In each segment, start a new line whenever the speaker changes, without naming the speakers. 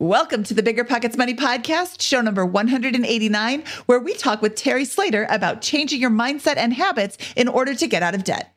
Welcome to the Bigger Pockets Money Podcast, show number 189, where we talk with Terry Slater about changing your mindset and habits in order to get out of debt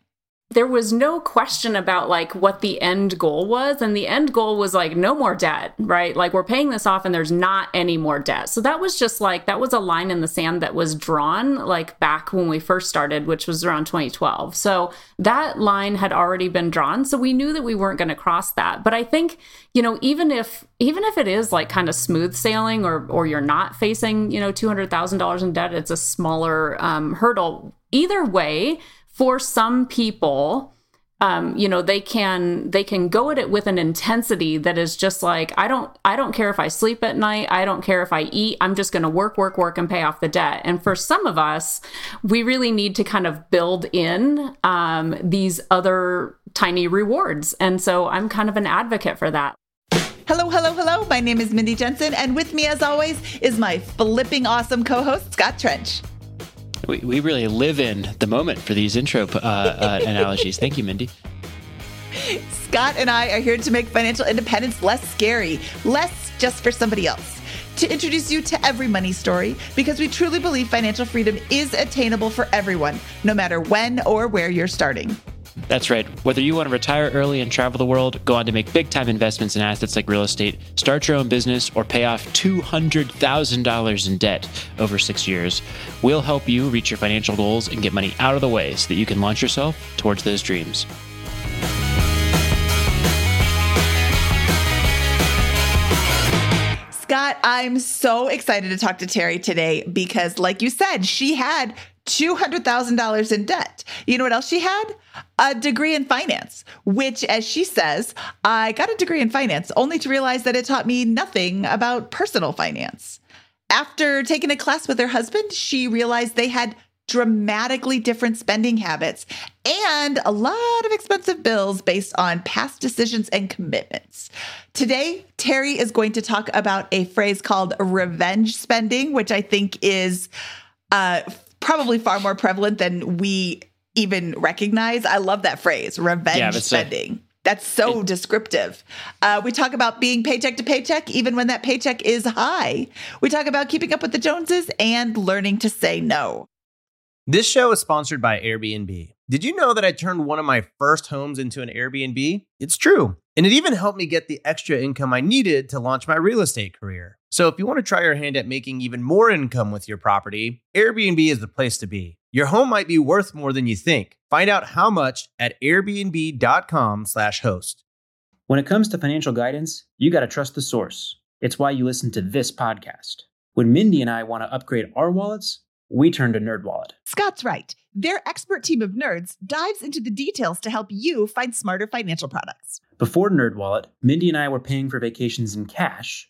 there was no question about like what the end goal was and the end goal was like no more debt right? Like we're paying this off and there's not any more debt. So that was just like that was a line in the sand that was drawn like back when we first started which was around 2012 so that line had already been drawn so we knew that we weren't going to cross that. But i think you know even if even if it is like kind of smooth sailing or or you're not facing you know $200000 in debt it's a smaller um, hurdle. Either way for some people um, you know they can they can go at it with an intensity that is just like i don't i don't care if i sleep at night. I don't care if i eat. I'm just going to work work work and pay off the debt. And for some of us we really need to kind of build in um, these other tiny rewards. And so i'm kind of an advocate for that.
Hello, hello, hello. My name is Mindy Jensen, and with me, as always, is my flipping awesome co host, Scott Trench.
We, we really live in the moment for these intro uh, uh, analogies. Thank you, Mindy.
Scott and I are here to make financial independence less scary, less just for somebody else. To introduce you to every money story because we truly believe financial freedom is attainable for everyone, no matter when or where you're starting.
That's right. Whether you want to retire early and travel the world, go on to make big time investments in assets like real estate, start your own business, or pay off $200,000 in debt over six years, we'll help you reach your financial goals and get money out of the way so that you can launch yourself towards those dreams.
Scott, I'm so excited to talk to Terry today because, like you said, she had $200,000 in debt. You know what else she had? A degree in finance, which, as she says, I got a degree in finance only to realize that it taught me nothing about personal finance. After taking a class with her husband, she realized they had dramatically different spending habits and a lot of expensive bills based on past decisions and commitments. Today, Terry is going to talk about a phrase called revenge spending, which I think is uh, probably far more prevalent than we even recognize. I love that phrase, revenge yeah, spending. That's so it, descriptive. Uh, we talk about being paycheck to paycheck, even when that paycheck is high. We talk about keeping up with the Joneses and learning to say no.
This show is sponsored by Airbnb. Did you know that I turned one of my first homes into an Airbnb? It's true. And it even helped me get the extra income I needed to launch my real estate career. So if you want to try your hand at making even more income with your property, Airbnb is the place to be. Your home might be worth more than you think. Find out how much at airbnb.com/host.
When it comes to financial guidance, you got to trust the source. It's why you listen to this podcast. When Mindy and I want to upgrade our wallets, we turn to NerdWallet.
Scott's right. Their expert team of nerds dives into the details to help you find smarter financial products.
Before NerdWallet, Mindy and I were paying for vacations in cash,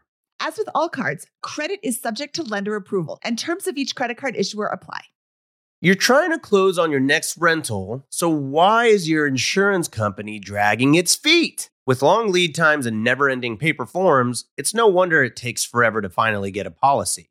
As with all cards, credit is subject to lender approval, and terms of each credit card issuer apply.
You're trying to close on your next rental, so why is your insurance company dragging its feet? With long lead times and never ending paper forms, it's no wonder it takes forever to finally get a policy.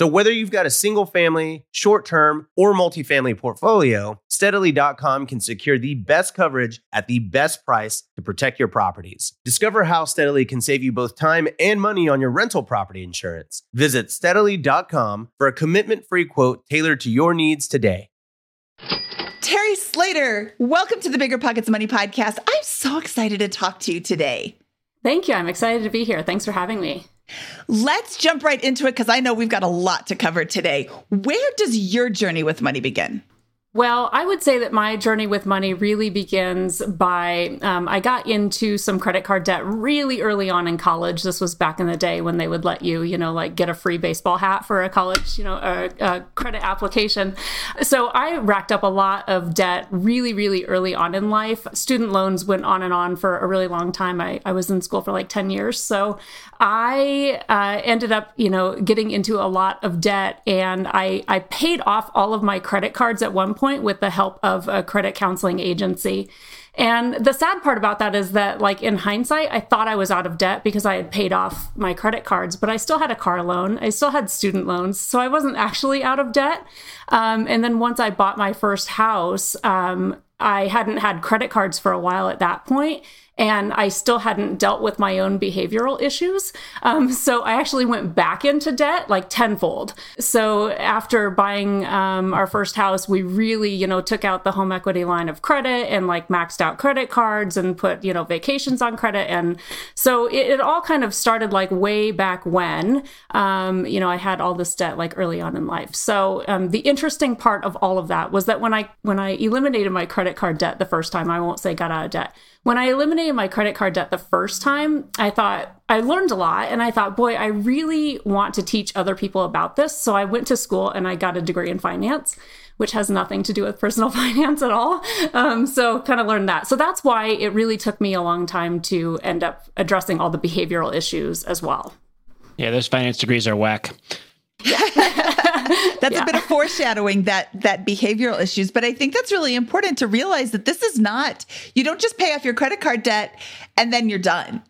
So whether you've got a single family, short term, or multifamily portfolio, steadily.com can secure the best coverage at the best price to protect your properties. Discover how Steadily can save you both time and money on your rental property insurance. Visit steadily.com for a commitment free quote tailored to your needs today.
Terry Slater, welcome to the Bigger Pockets Money podcast. I'm so excited to talk to you today.
Thank you. I'm excited to be here. Thanks for having me.
Let's jump right into it because I know we've got a lot to cover today. Where does your journey with money begin?
Well, I would say that my journey with money really begins by um, I got into some credit card debt really early on in college. This was back in the day when they would let you, you know, like get a free baseball hat for a college, you know, a, a credit application. So I racked up a lot of debt really, really early on in life. Student loans went on and on for a really long time. I, I was in school for like 10 years. So I uh, ended up, you know, getting into a lot of debt and I, I paid off all of my credit cards at one point with the help of a credit counseling agency. And the sad part about that is that, like, in hindsight, I thought I was out of debt because I had paid off my credit cards, but I still had a car loan. I still had student loans. So I wasn't actually out of debt. Um, and then once I bought my first house, um, I hadn't had credit cards for a while at that point and I still hadn't dealt with my own behavioral issues. Um, so I actually went back into debt like tenfold. So after buying um, our first house, we really, you know, took out the home equity line of credit and like maxed out credit cards and put, you know, vacations on credit. And so it, it all kind of started like way back when, um, you know, I had all this debt like early on in life. So um, the interesting part of all of that was that when I when I eliminated my credit card debt the first time, I won't say got out of debt when I eliminated my credit card debt the first time, I thought I learned a lot and I thought, boy, I really want to teach other people about this. So I went to school and I got a degree in finance, which has nothing to do with personal finance at all. Um, so kind of learned that. So that's why it really took me a long time to end up addressing all the behavioral issues as well.
Yeah, those finance degrees are whack.
that's yeah. a bit of foreshadowing that that behavioral issues but i think that's really important to realize that this is not you don't just pay off your credit card debt and then you're done.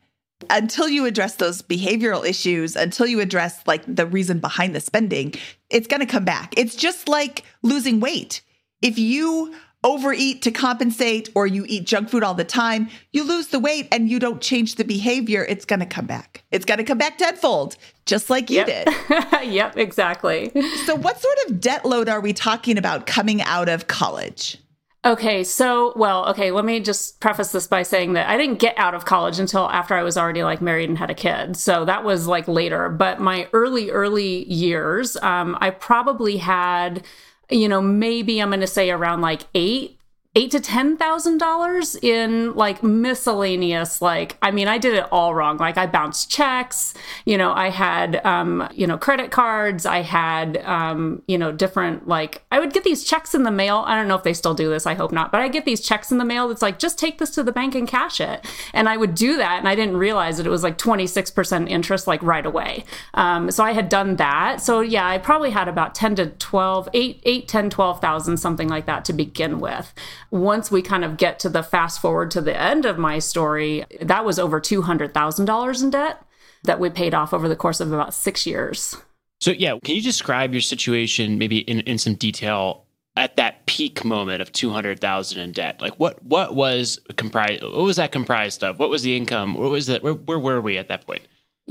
Until you address those behavioral issues until you address like the reason behind the spending it's going to come back. It's just like losing weight. If you overeat to compensate or you eat junk food all the time, you lose the weight and you don't change the behavior, it's going to come back. It's going to come back tenfold, just like you
yep.
did.
yep, exactly.
So, what sort of debt load are we talking about coming out of college?
Okay, so, well, okay, let me just preface this by saying that I didn't get out of college until after I was already like married and had a kid. So that was like later. But my early, early years, um, I probably had you know, maybe I'm going to say around like eight eight to ten thousand dollars in like miscellaneous like i mean i did it all wrong. Like i bounced checks you know i had um you know credit cards i had um you know different like i would get these checks in the mail. I don't know if they still do this i hope not but i get these checks in the mail that's like just take this to the bank and cash it. And i would do that and i didn't realize that it was like 26% interest like right away. Um so i had done that. So yeah i probably had about 10 to 12 8 8 10 12000 something like that to begin with once we kind of get to the fast forward to the end of my story, that was over $200,000 in debt that we paid off over the course of about six years.
So, yeah, can you describe your situation maybe in, in some detail at that peak moment of 200,000 in debt? Like what what was comprised what was that comprised of? What was the income? What was that where, where were we at that point?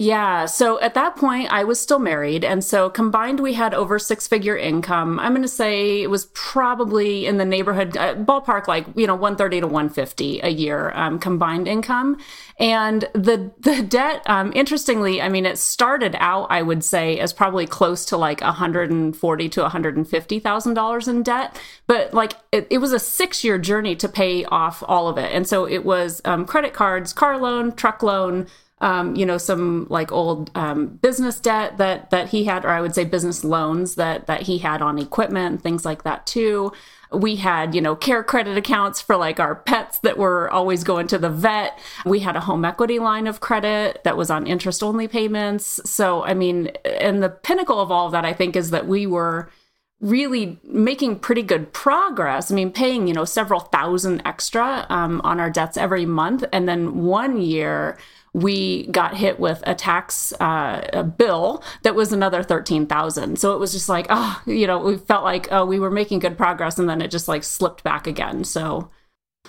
Yeah. So at that point, I was still married. And so combined, we had over six figure income. I'm going to say it was probably in the neighborhood, uh, ballpark, like, you know, 130 to 150 a year um, combined income. And the, the debt, um, interestingly, I mean, it started out, I would say, as probably close to like 140 to 150,000 dollars in debt. But like it, it, was a six year journey to pay off all of it. And so it was um, credit cards, car loan, truck loan, um, you know, some like old um, business debt that that he had, or I would say business loans that that he had on equipment and things like that too. We had, you know, care credit accounts for like our pets that were always going to the vet. We had a home equity line of credit that was on interest only payments. So, I mean, and the pinnacle of all of that, I think, is that we were really making pretty good progress. I mean, paying, you know, several thousand extra um, on our debts every month. And then one year, we got hit with a tax uh, a bill that was another 13,000. So it was just like, oh, you know, we felt like, oh, we were making good progress and then it just like slipped back again. So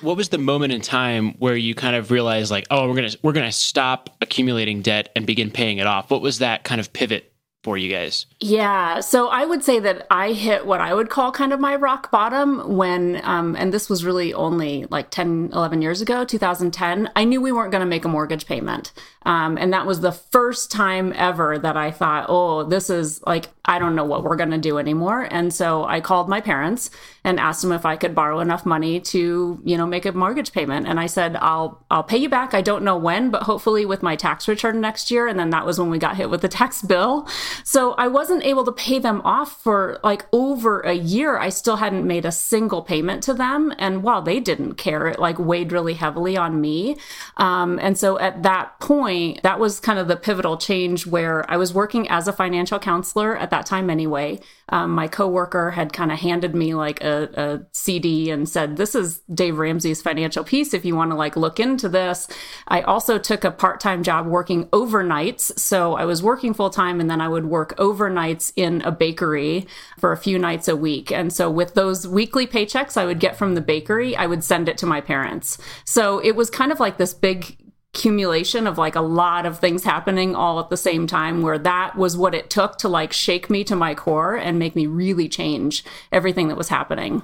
what was the moment in time where you kind of realized like, oh, we're going to we're going to stop accumulating debt and begin paying it off? What was that kind of pivot for you guys?
Yeah. So I would say that I hit what I would call kind of my rock bottom when, um, and this was really only like 10, 11 years ago, 2010. I knew we weren't going to make a mortgage payment. Um, and that was the first time ever that I thought, oh, this is like, I don't know what we're going to do anymore. And so I called my parents and asked them if I could borrow enough money to, you know, make a mortgage payment. And I said, I'll, I'll pay you back. I don't know when, but hopefully with my tax return next year. And then that was when we got hit with the tax bill. So I wasn't able to pay them off for like over a year. I still hadn't made a single payment to them. And while they didn't care, it like weighed really heavily on me. Um, and so at that point, point, that was kind of the pivotal change where I was working as a financial counselor at that time anyway. Um, my coworker had kind of handed me like a, a CD and said, "This is Dave Ramsey's financial piece. If you want to like look into this." I also took a part-time job working overnights, so I was working full time, and then I would work overnights in a bakery for a few nights a week. And so with those weekly paychecks I would get from the bakery, I would send it to my parents. So it was kind of like this big accumulation of like a lot of things happening all at the same time where that was what it took to like shake me to my core and make me really change everything that was happening.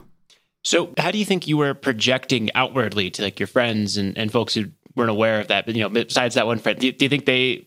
So how do you think you were projecting outwardly to like your friends and, and folks who weren't aware of that but you know besides that one friend do you, do you think they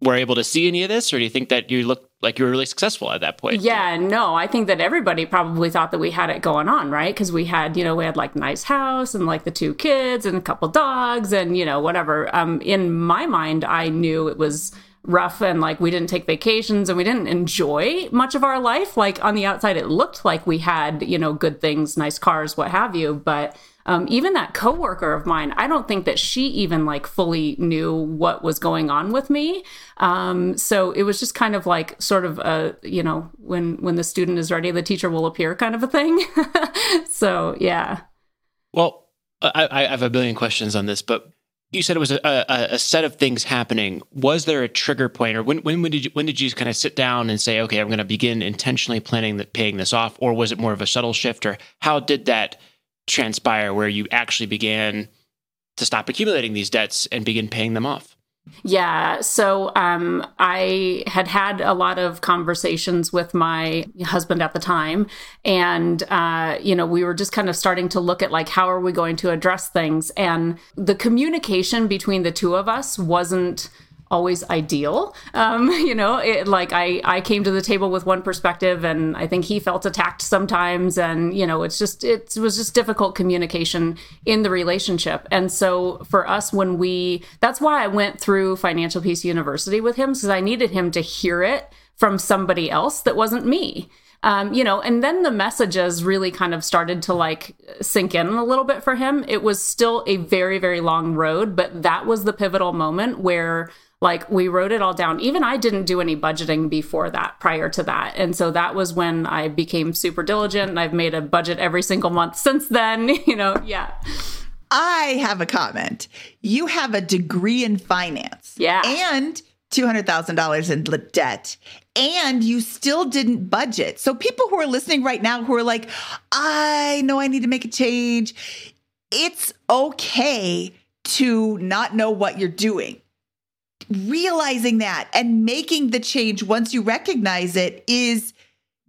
were able to see any of this or do you think that you looked like you were really successful at that point.
Yeah no i think that everybody probably thought that we had it going on right? Because we had you know we had like nice house and like the two kids and a couple dogs and you know whatever. Um in my mind i knew it was rough and like we didn't take vacations and we didn't enjoy much of our life. Like on the outside it looked like we had you know good things nice cars what have you but um, even that coworker of mine i don't think that she even like fully knew what was going on with me. Um, so it was just kind of like sort of a you know when when the student is ready the teacher will appear kind of a thing. So yeah.
Well I, I have a billion questions on this but you said it was a, a, a, set of things happening. Was there a trigger point, or when, when, when did you when did you kind of sit down and say, okay, I'm going to begin intentionally planning that paying this off, or was it more of a subtle shift, or how did that transpire where you actually began to stop accumulating these debts and begin paying them off?
Yeah. So um, I had had a lot of conversations with my husband at the time. And, uh, you know, we were just kind of starting to look at like, how are we going to address things? And the communication between the two of us wasn't always ideal. Um, you know, it, like I, I came to the table with one perspective and I think he felt attacked sometimes. And, you know, it's just, it was just difficult communication in the relationship. And so for us, when we, that's why I went through Financial Peace University with him, because I needed him to hear it from somebody else that wasn't me. Um, you know, and then the messages really kind of started to like sink in a little bit for him. It was still a very, very long road, but that was the pivotal moment where like we wrote it all down. Even I didn't do any budgeting before that, prior to that. And so that was when I became super diligent and I've made a budget every single month since then, you know, yeah.
I have a comment. You have a degree in finance.
Yeah.
And $200,000 in debt and you still didn't budget. So people who are listening right now who are like, I know I need to make a change. It's okay to not know what you're doing realizing that and making the change once you recognize it is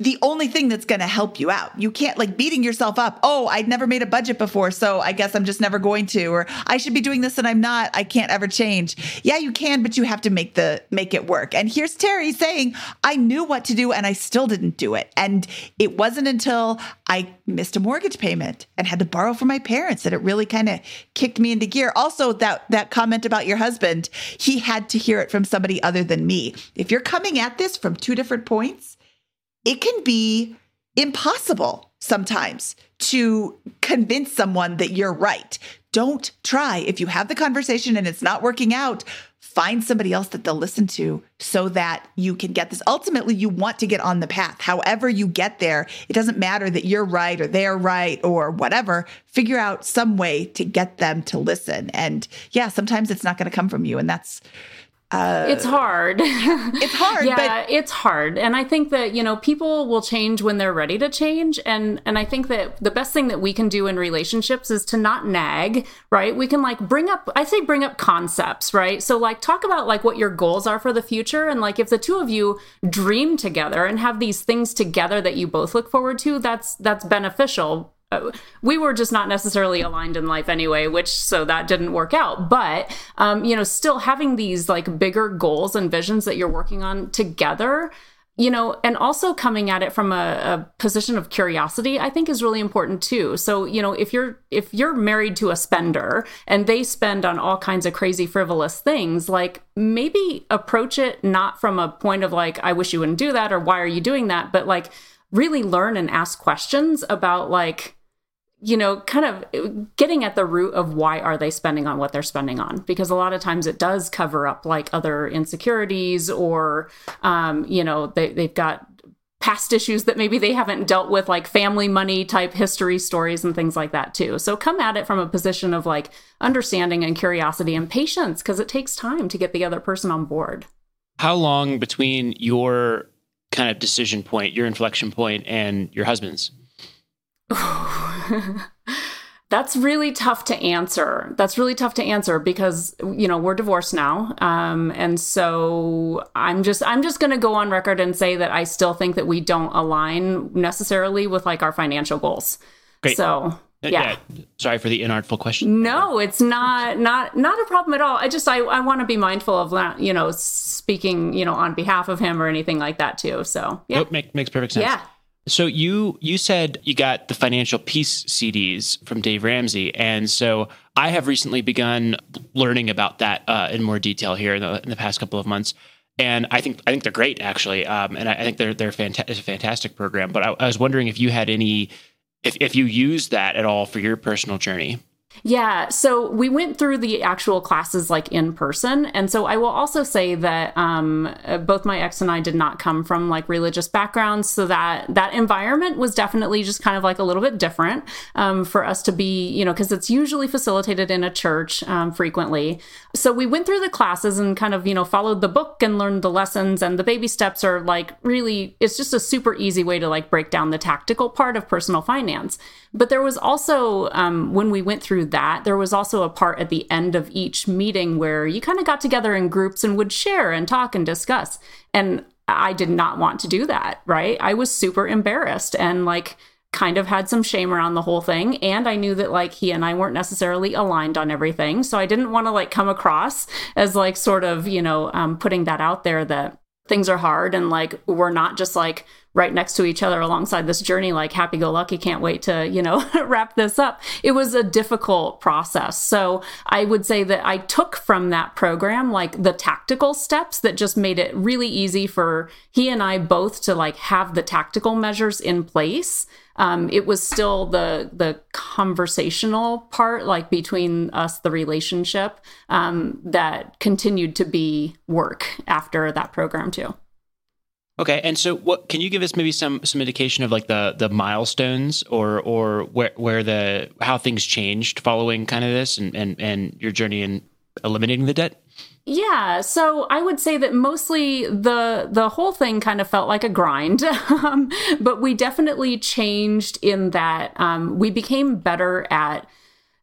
the only thing that's going to help you out. You can't like beating yourself up. Oh, I'd never made a budget before, so I guess I'm just never going to or I should be doing this and I'm not. I can't ever change. Yeah, you can, but you have to make the make it work. And here's Terry saying, "I knew what to do and I still didn't do it." And it wasn't until I missed a mortgage payment and had to borrow from my parents that it really kind of kicked me into gear. Also, that that comment about your husband, he had to hear it from somebody other than me. If you're coming at this from two different points, it can be impossible sometimes to convince someone that you're right. Don't try. If you have the conversation and it's not working out, find somebody else that they'll listen to so that you can get this. Ultimately, you want to get on the path. However, you get there, it doesn't matter that you're right or they're right or whatever. Figure out some way to get them to listen. And yeah, sometimes it's not going to come from you. And that's Uh,
it's hard.
it's hard.
yeah,
but-
it's hard. And I think that, you know, people will change when they're ready to change. And and I think that the best thing that we can do in relationships is to not nag, right? We can like bring up I say bring up concepts, right? So like talk about like what your goals are for the future. And like if the two of you dream together and have these things together that you both look forward to, that's that's beneficial we were just not necessarily aligned in life anyway which so that didn't work out. But um, you know still having these like bigger goals and visions that you're working on together you know and also coming at it from a, a, position of curiosity i think is really important too. So you know if you're if you're married to a spender and they spend on all kinds of crazy frivolous things like maybe approach it not from a point of like i wish you wouldn't do that or why are you doing that but like really learn and ask questions about like you know kind of getting at the root of why are they spending on what they're spending on? Because a lot of times it does cover up like other insecurities or um, you know they, they've got past issues that maybe they haven't dealt with like family money type history stories and things like that too. So come at it from a position of like understanding and curiosity and patience because it takes time to get the other person on board.
How long between your kind of decision point your inflection point and your husband's
That's really tough to answer. That's really tough to answer because you know we're divorced now, um, and so I'm just I'm just going to go on record and say that I still think that we don't align necessarily with like our financial goals.
Great.
So
Uh,
yeah.
Sorry for the inartful question.
No, it's not not not a problem at all. I just I, I want to be mindful of you know speaking you know on behalf of him or anything like that too. So yeah,
Nope, make, makes perfect sense.
yeah.
So you you said you got the financial peace CDs from Dave Ramsey, and so I have recently begun learning about that uh, in more detail here in the, in the past couple of months. And I think I think they're great actually, um, and I, I think they're they're fanta- a fantastic program. But I, I was wondering if you had any, if if you used that at all for your personal journey.
Yeah, so we went through the actual classes like in person. And so I will also say that um, both my ex and I did not come from like religious backgrounds. So that that environment was definitely just kind of like a little bit different um, for us to be, you know, because it's usually facilitated in a church um, frequently. So we went through the classes and kind of, you know, followed the book and learned the lessons. And the baby steps are like really, it's just a super easy way to like break down the tactical part of personal finance. But there was also, um, when we went through that, there was also a part at the end of each meeting where you kind of got together in groups and would share and talk and discuss. And I did not want to do that, right? I was super embarrassed and like, kind of had some shame around the whole thing and i knew that like he and i weren't necessarily aligned on everything so i didn't want to like come across as like sort of you know um, putting that out there that things are hard and like we're not just like right next to each other alongside this journey like happy go lucky can't wait to you know wrap this up. It was a difficult process. So i would say that i took from that program like the tactical steps that just made it really easy for he and i both to like have the tactical measures in place um, it was still the the conversational part like between us the relationship um, that continued to be work after that program too.
Okay, and so what can you give us maybe some some indication of like the the milestones or or where where the how things changed following kind of this and and and your journey in eliminating the debt?
Yeah, so I would say that mostly the the whole thing kind of felt like a grind, um, but we definitely changed in that um, we became better at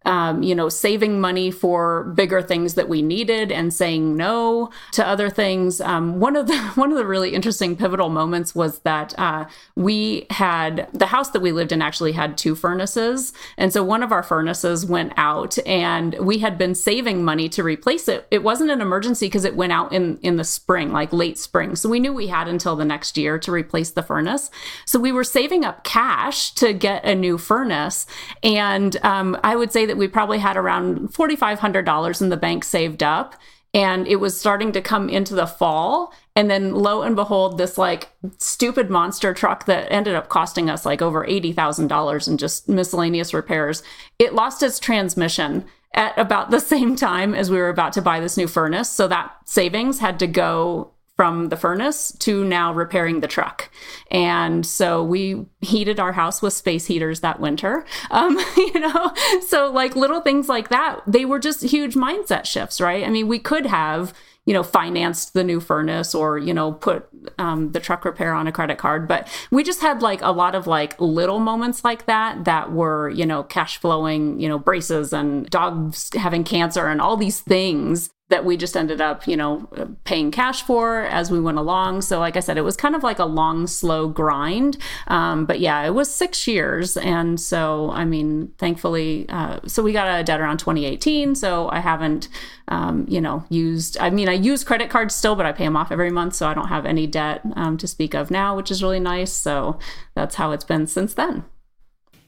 um, you know, saving money for bigger things that we needed and saying no to other things. Um, one of the one of the really interesting pivotal moments was that uh, we had the house that we lived in actually had two furnaces, and so one of our furnaces went out, and we had been saving money to replace it. It wasn't an emergency because it went out in in the spring, like late spring, so we knew we had until the next year to replace the furnace. So we were saving up cash to get a new furnace, and um, I would say that we probably had around $4,500 in the bank saved up. And it was starting to come into the fall. And then lo and behold, this like stupid monster truck that ended up costing us like over $80,000 in just miscellaneous repairs, it lost its transmission at about the same time as we were about to buy this new furnace. So that savings had to go from the furnace to now repairing the truck. And so we heated our house with space heaters that winter. Um, you know, so like little things like that, they were just huge mindset shifts, right? I mean, we could have, you know, financed the new furnace or, you know, put um, the truck repair on a credit card. But we just had like a lot of like little moments like that that were, you know, cash flowing, you know, braces and dogs having cancer and all these things that we just ended up, you know, paying cash for as we went along. So, like I said, it was kind of like a long, slow grind. Um, but yeah, it was six years. And so, I mean, thankfully, uh, so we got a debt around 2018. So I haven't, um, you know, used, I mean, I use credit cards still, but I pay them off every month. So I don't have any debt um, to speak of now, which is really nice. So that's how it's been since then.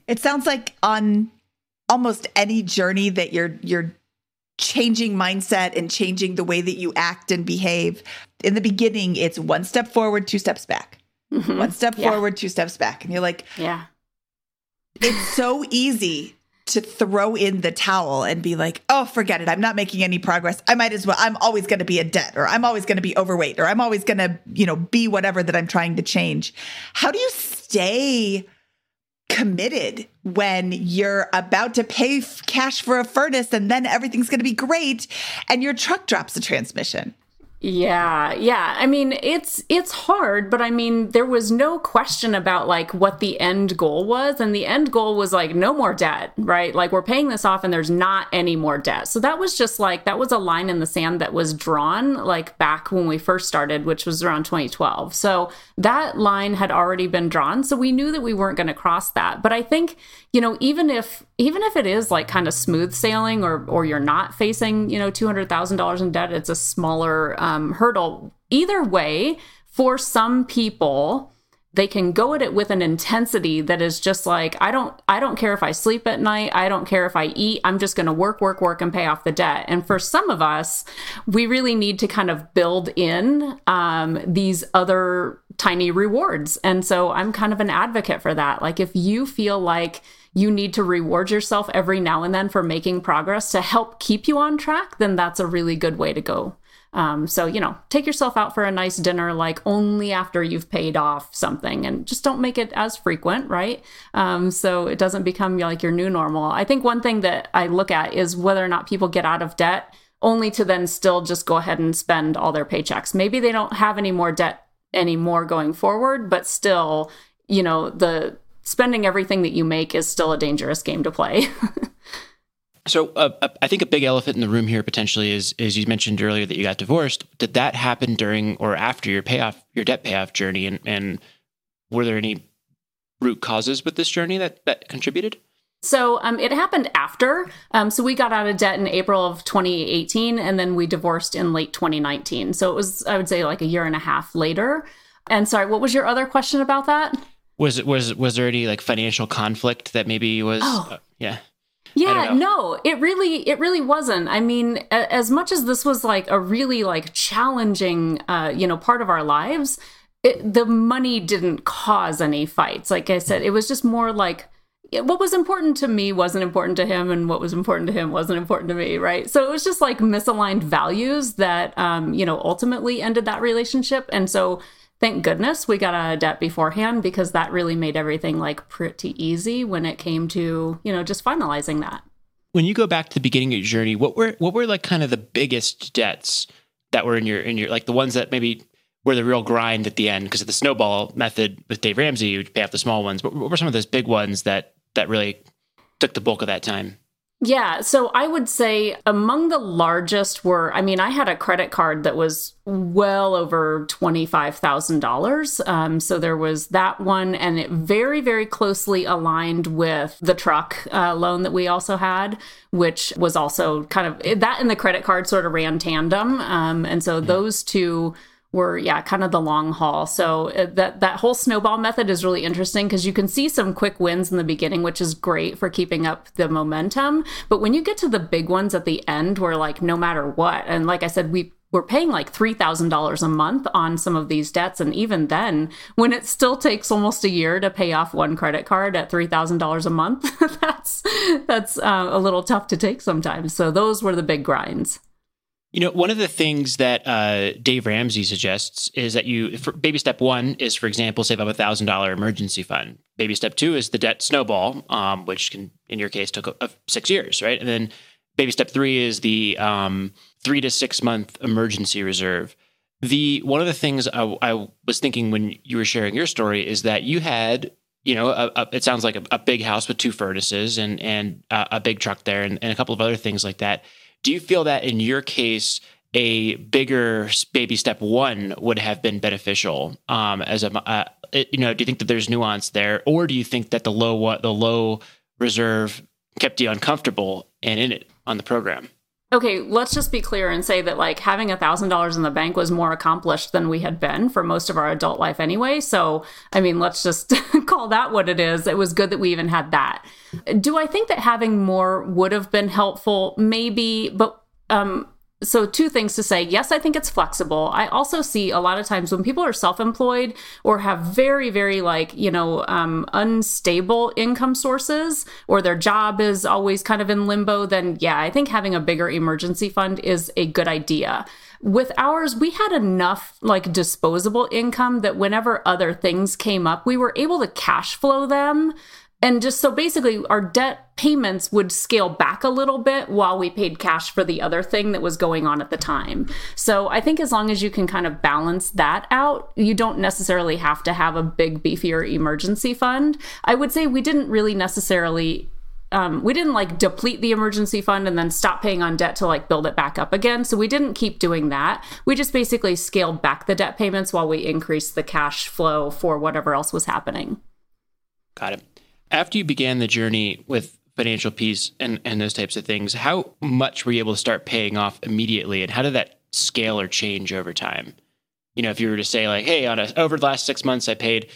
It sounds like on almost any journey that you're, you're, changing mindset and changing the way that you act and behave. In the beginning, it's one step forward, two steps back. Mm-hmm. One step yeah. forward, two steps back. And you're like,
yeah.
It's so easy to throw in the towel and be like, oh, forget it. I'm not making any progress. I might as well. I'm always going to be a debt or I'm always going to be overweight or I'm always going to, you know, be whatever that I'm trying to change. How do you stay committed when you're about to pay f- cash for a furnace and then everything's going to be great and your truck drops a transmission.
Yeah, yeah. I mean, it's it's hard, but I mean, there was no question about like what the end goal was, and the end goal was like no more debt, right? Like we're paying this off, and there's not any more debt. So that was just like that was a line in the sand that was drawn like back when we first started, which was around 2012. So that line had already been drawn, so we knew that we weren't going to cross that. But I think you know, even if even if it is like kind of smooth sailing, or or you're not facing you know two hundred thousand dollars in debt, it's a smaller um, hurdle. Either way, for some people, they can go at it with an intensity that is just like i don't i don't care if i sleep at night i don't care if i eat i'm just going to work work work and pay off the debt. And for some of us we really need to kind of build in um, these other tiny rewards. And so i'm kind of an advocate for that. Like if you feel like you need to reward yourself every now and then for making progress to help keep you on track then that's a really good way to go um, so, you know, take yourself out for a nice dinner, like only after you've paid off something and just don't make it as frequent, right? Um, so it doesn't become like your new normal. I think one thing that I look at is whether or not people get out of debt only to then still just go ahead and spend all their paychecks. Maybe they don't have any more debt anymore going forward, but still, you know, the spending everything that you make is still a dangerous game to play.
So uh, I think a big elephant in the room here potentially is, as you mentioned earlier, that you got divorced. Did that happen during or after your payoff, your debt payoff journey, and, and were there any root causes with this journey that that contributed?
So um, it happened after. Um, so we got out of debt in April of 2018, and then we divorced in late 2019. So it was, I would say, like a year and a half later. And sorry, what was your other question about that?
Was it was was there any like financial conflict that maybe was?
Oh. Uh,
yeah.
Yeah, no, it really, it really wasn't. I mean, as much as this was like a really like challenging, uh, you know, part of our lives, it, the money didn't cause any fights. Like I said, it was just more like what was important to me wasn't important to him, and what was important to him wasn't important to me, right? So it was just like misaligned values that, um, you know, ultimately ended that relationship. And so thank goodness we got out of debt beforehand because that really made everything like pretty easy when it came to you know just finalizing that.
When you go back to the beginning of your journey what were what were like kind of the biggest debts that were in your in your like the ones that maybe were the real grind at the end? Because of the snowball method with dave ramsey you pay off the small ones but what were some of those big ones that that really took the bulk of that time
yeah, so I would say among the largest were, I mean, I had a credit card that was well over $25,000. Um, so there was that one, and it very, very closely aligned with the truck uh, loan that we also had, which was also kind of that and the credit card sort of ran tandem. Um, and so those two were yeah kind of the long haul so uh, that that whole snowball method is really interesting because you can see some quick wins in the beginning which is great for keeping up the momentum but when you get to the big ones at the end where like no matter what and like i said we we're paying like $3,000 a month on some of these debts. And even then, when it still takes almost a year to pay off one credit card at $3,000 a month, that's, that's uh, a little tough to take sometimes. So those were the big grinds.
You know, one of the things that uh, Dave Ramsey suggests is that you, baby step one is, for example, save up a thousand dollar emergency fund. Baby step two is the debt snowball, um, which can, in your case, took a, a six years, right? And then baby step three is the um, three to six month emergency reserve. The one of the things I, I was thinking when you were sharing your story is that you had you know, a, a, it sounds like a, big house with two furnaces and and a, a big truck there and, and, a couple of other things like that. Do you feel that in your case, a bigger baby step one would have been beneficial? Um, as a, uh, you know, do you think that there's nuance there, or do you think that the low what the low reserve kept you uncomfortable and in it on the program?
Okay, let's just be clear and say that like having a thousand dollars in the bank was more accomplished than we had been for most of our adult life anyway. So, I mean, let's just call that what it is. It was good that we even had that. Do I think that having more would have been helpful? Maybe, but um, so two things to say. Yes i think it's flexible. I also see a lot of times when people are self-employed or have very very like you know um, unstable income sources or their job is always kind of in limbo then yeah i think having a bigger emergency fund is a good idea. With ours we had enough like disposable income that whenever other things came up we were able to cash flow them and just so basically our debt payments would scale back a little bit while we paid cash for the other thing that was going on at the time so i think as long as you can kind of balance that out you don't necessarily have to have a big beefier emergency fund i would say we didn't really necessarily um, we didn't like deplete the emergency fund and then stop paying on debt to like build it back up again. So we didn't keep doing that. We just basically scaled back the debt payments while we increased the cash flow for whatever else was happening.
Got it after you began the journey with financial peace and, and those types of things, how much were you able to start paying off immediately? And how did that scale or change over time? You know, if you were to say like, hey, on a, over the last six months, I paid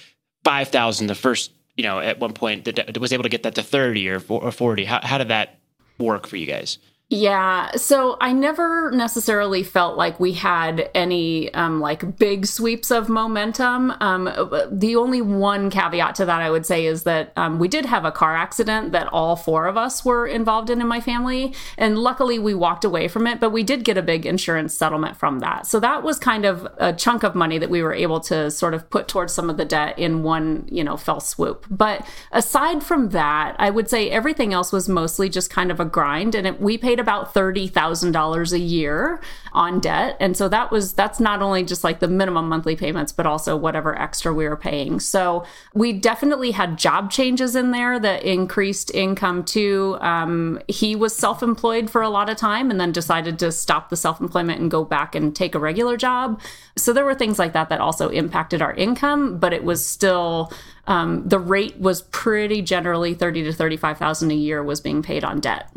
5,000 the first, you know, at one point that was able to get that to 30 or, or 40. How, how did that work for you guys?
Yeah. So I never necessarily felt like we had any um, like big sweeps of momentum. Um, the only one caveat to that I would say is that um, we did have a car accident that all four of us were involved in in my family. And luckily we walked away from it, but we did get a big insurance settlement from that. So that was kind of a chunk of money that we were able to sort of put towards some of the debt in one, you know, fell swoop. But aside from that, I would say everything else was mostly just kind of a grind. And it, we paid paid about $30,000 a year on debt. And so that was, that's not only just like the minimum monthly payments, but also whatever extra we were paying. So we definitely had job changes in there that increased income too. Um, he was self employed for a lot of time and then decided to stop the self employment and go back and take a regular job. So there were things like that that also impacted our income, but it was still, um, the rate was pretty generally 30 to 35,000 a year was being paid on debt.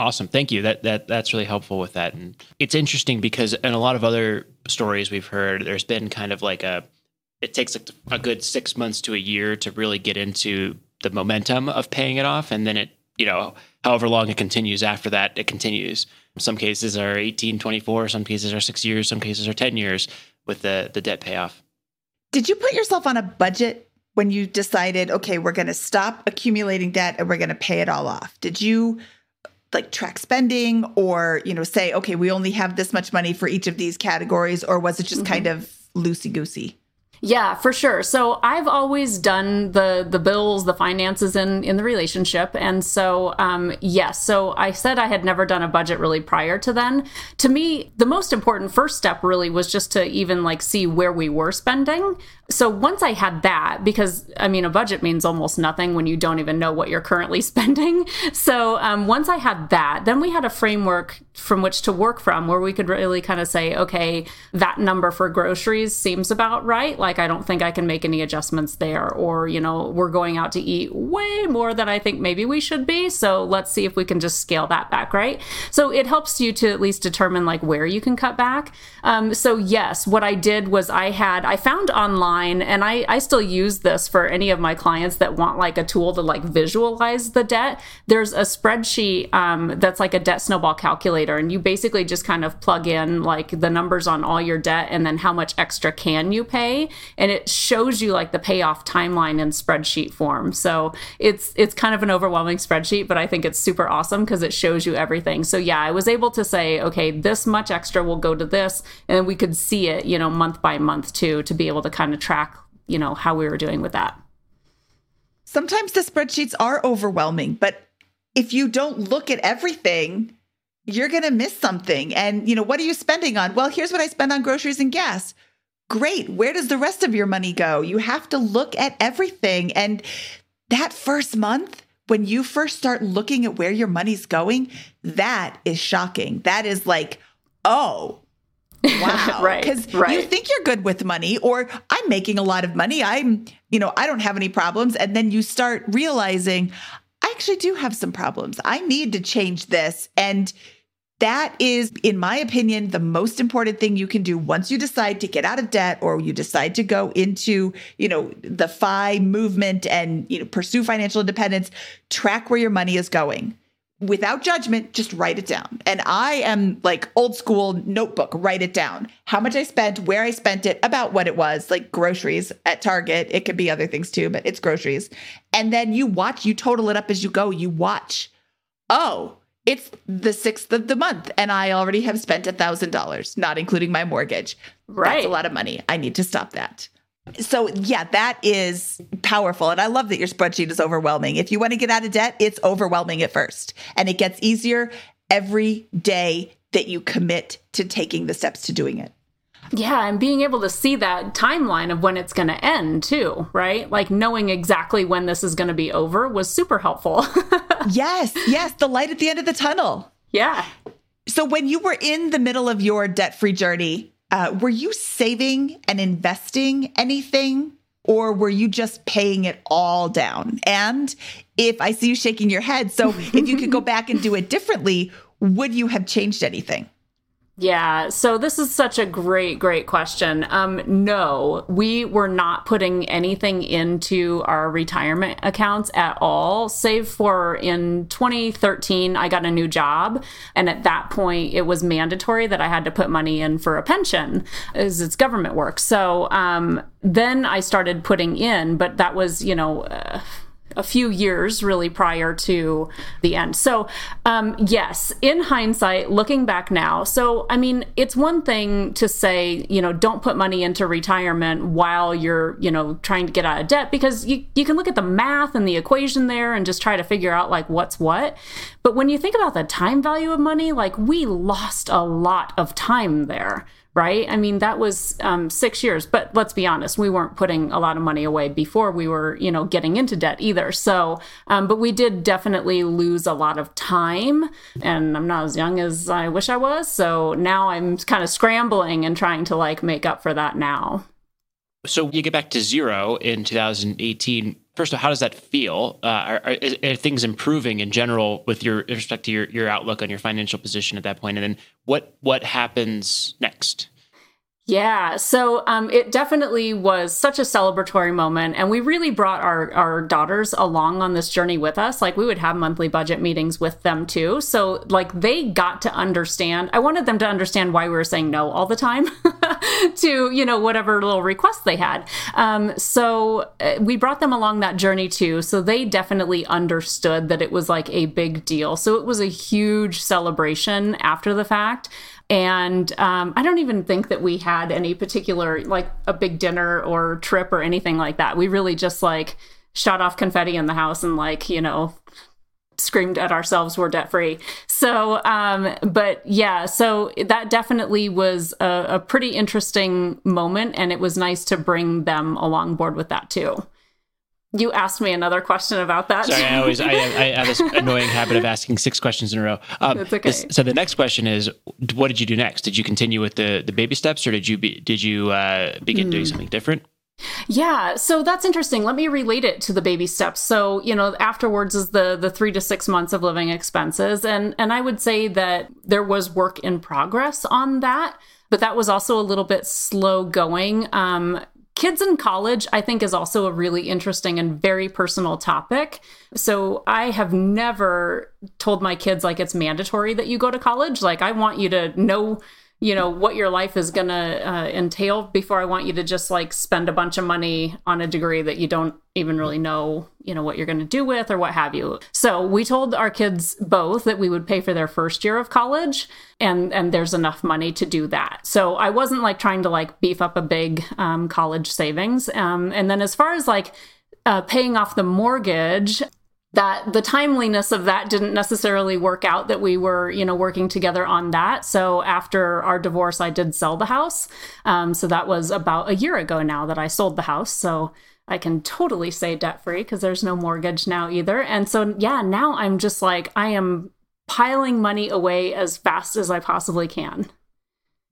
Awesome. Thank you. That that that's really helpful with that. And it's interesting because in a lot of other stories we've heard, there's been kind of like a it takes a, a good six months to a year to really get into the momentum of paying it off. And then it, you know, however long it continues after that, it continues. Some cases are 18, 24, some cases are six years, some cases are 10 years with the, the debt payoff.
Did you put yourself on a budget when you decided, okay, we're going to stop accumulating debt and we're going to pay it all off? Did you like track spending or you know say okay we only have this much money for each of these categories or was it just mm-hmm. kind of loosey goosey
yeah, for sure. So I've always done the the bills, the finances in in the relationship, and so um, yes. So I said I had never done a budget really prior to then. To me, the most important first step really was just to even like see where we were spending. So once I had that, because I mean, a budget means almost nothing when you don't even know what you're currently spending. So um, once I had that, then we had a framework from which to work from where we could really kind of say, okay, that number for groceries seems about right. Like, I don't think I can make any adjustments there. Or, you know, we're going out to eat way more than I think maybe we should be. So let's see if we can just scale that back, right? So it helps you to at least determine like where you can cut back. Um, so, yes, what I did was I had, I found online, and I, I still use this for any of my clients that want like a tool to like visualize the debt. There's a spreadsheet um, that's like a debt snowball calculator and you basically just kind of plug in like the numbers on all your debt and then how much extra can you pay and it shows you like the payoff timeline in spreadsheet form so it's it's kind of an overwhelming spreadsheet but i think it's super awesome because it shows you everything so yeah i was able to say okay this much extra will go to this and we could see it you know month by month too to be able to kind of track you know how we were doing with that
sometimes the spreadsheets are overwhelming but if you don't look at everything you're going to miss something. And, you know, what are you spending on? Well, here's what I spend on groceries and gas. Great. Where does the rest of your money go? You have to look at everything. And that first month, when you first start looking at where your money's going, that is shocking. That is like, oh, wow.
right.
Because
right.
you think you're good with money, or I'm making a lot of money. I'm, you know, I don't have any problems. And then you start realizing, I actually do have some problems. I need to change this. And that is, in my opinion, the most important thing you can do once you decide to get out of debt or you decide to go into, you know, the FI movement and, you know, pursue financial independence. Track where your money is going without judgment, just write it down. And I am like old school notebook, write it down. How much I spent, where I spent it, about what it was, like groceries at Target. It could be other things too, but it's groceries. And then you watch, you total it up as you go. You watch. Oh, it's the sixth of the month, and I already have spent a thousand dollars, not including my mortgage.
Right.
That's a lot of money. I need to stop that. So, yeah, that is powerful. And I love that your spreadsheet is overwhelming. If you want to get out of debt, it's overwhelming at first. And it gets easier every day that you commit to taking the steps to doing it.
Yeah, and being able to see that timeline of when it's going to end too, right? Like knowing exactly when this is going to be over was super helpful.
yes, yes, the light at the end of the tunnel.
Yeah.
So, when you were in the middle of your debt free journey, uh, were you saving and investing anything, or were you just paying it all down? And if I see you shaking your head, so if you could go back and do it differently, would you have changed anything?
Yeah, so this is such a great, great question. Um, no, we were not putting anything into our retirement accounts at all, save for in 2013, I got a new job. And at that point, it was mandatory that I had to put money in for a pension, as it's government work. So um, then I started putting in, but that was, you know, uh, a few years really prior to the end. So, um, yes, in hindsight, looking back now, so I mean, it's one thing to say, you know, don't put money into retirement while you're, you know, trying to get out of debt because you, you can look at the math and the equation there and just try to figure out like what's what. But when you think about the time value of money, like we lost a lot of time there right? I mean, that was um, six years. But let's be honest, we weren't putting a lot of money away before we were, you know, getting into debt either. So, um, but we did definitely lose a lot of time. And I'm not as young as I wish I was. So now I'm kind of scrambling and trying to like make up for that now.
So you get back to zero in 2018. First of all, how does that feel? Uh, are, are, are, things improving in general with your respect to your, your outlook on your financial position at that point? And then what what happens next?
Yeah, so um, it definitely was such a celebratory moment, and we really brought our our daughters along on this journey with us. Like we would have monthly budget meetings with them too, so like they got to understand. I wanted them to understand why we were saying no all the time to you know whatever little requests they had. Um, so uh, we brought them along that journey too, so they definitely understood that it was like a big deal. So it was a huge celebration after the fact and um, I don't even think that we had any particular like a big dinner or trip or anything like that. We really just like shot off confetti in the house and like you know screamed at ourselves we're debt free. So, um, but yeah, so that definitely was a, a pretty interesting moment, and it was nice to bring them along board with that too. You asked me another question about that.
Sorry, I always I, I have this annoying habit of asking six questions in a row.
Um, That's okay.
This, so the next question is, what did you do next? Did you continue with the the baby steps, or did you be, did you uh, begin mm. doing something different?
Yeah, so that's interesting. Let me relate it to the baby steps. So, you know, afterwards is the the 3 to 6 months of living expenses and and I would say that there was work in progress on that, but that was also a little bit slow going. Um Kids in college, I think, is also a really interesting and very personal topic. So I have never told my kids like it's mandatory that you go to college. Like, I want you to know you know what your life is going to uh, entail before i want you to just like spend a bunch of money on a degree that you don't even really know you know what you're going to do with or what have you. So we told our kids both that we would pay for their first year of college and and there's enough money to do that. So i wasn't like trying to like beef up a big um, college savings um, and then as far as like uh, paying off the mortgage that the timeliness of that didn't necessarily work out that we were you know working together on that so after our divorce i did sell the house um, so that was about a year ago now that i sold the house so i can totally say debt free because there's no mortgage now either and so yeah now i'm just like i am piling money away as fast as i possibly can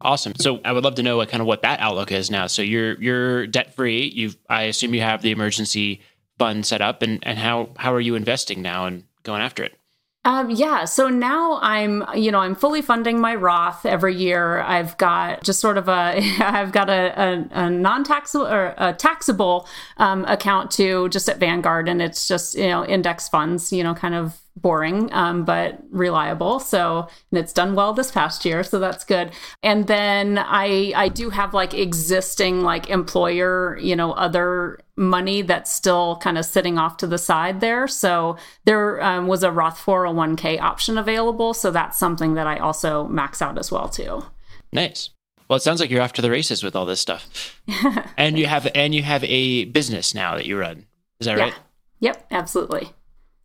Awesome. So I would love to know what kind of what that outlook is now. So you're you're debt free. You've I assume you have the emergency fund set up, and and how how are you investing now and going after it?
Um, yeah. So now I'm, you know, I'm fully funding my Roth every year. I've got just sort of a, I've got a, a, a non-taxable or a taxable um, account too, just at Vanguard, and it's just you know index funds, you know, kind of boring um, but reliable. So and it's done well this past year so that's good. And then i i do have like existing like employer you know other money that's still kind of sitting off to the side there. So there um, was a roth 401k option available so that's something that i also max out as well too.
Nice. Well it sounds like you're off to the races with all this stuff. And you have and you have a business now that you run. Is that
yeah.
right?
Yep absolutely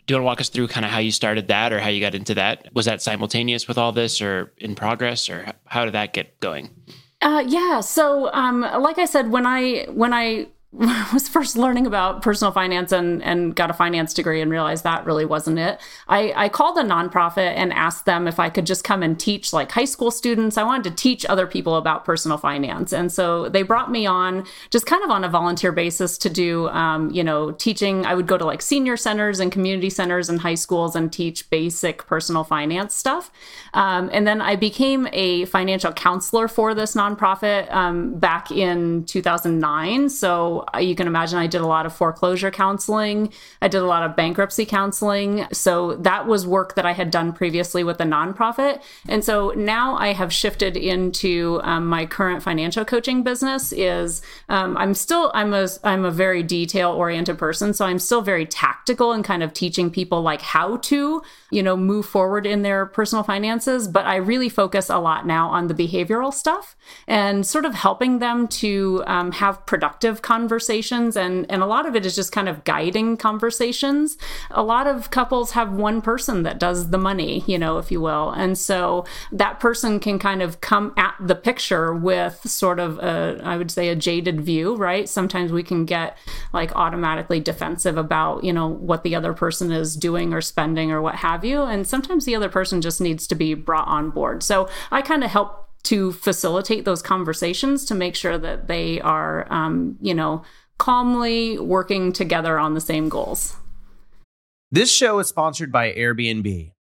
do you want to walk us through kind of how you started that or how you got into that? Was that simultaneous with all this or in progress or how did that get going?
Uh, yeah. So, um, like I said, when I when I was first learning about personal finance and, and got a finance degree and realized that really wasn't it. I, I called a nonprofit and asked them if I could just come and teach like high school students. I wanted to teach other people about personal finance. And so they brought me on just kind of on a volunteer basis to do, um, you know, teaching. I would go to like senior centers and community centers and high schools and teach basic personal finance stuff. Um, and then I became a financial counselor for this nonprofit um, back in 2009. So you can imagine I did a lot of foreclosure counseling. I did a lot of bankruptcy counseling. So that was work that I had done previously with the nonprofit. And so now I have shifted into um, my current financial coaching business is um, I'm still, I'm a, I'm a very detail oriented person. So I'm still very tactical and kind of teaching people like how to, you know, move forward in their personal finances. But I really focus a lot now on the behavioral stuff and sort of helping them to um, have productive conversations. And and a lot of it is just kind of guiding conversations. A lot of couples have one person that does the money you know if you will. And so that person can kind of come at the picture with sort of a i would say a jaded view right? Sometimes we can get like automatically defensive about you know what the other person is doing or spending or what have you and sometimes the other person just needs to be brought on board so i kind of help to facilitate those conversations to make sure that they are, um, you know, calmly working together on the same goals.
This show is sponsored by Airbnb.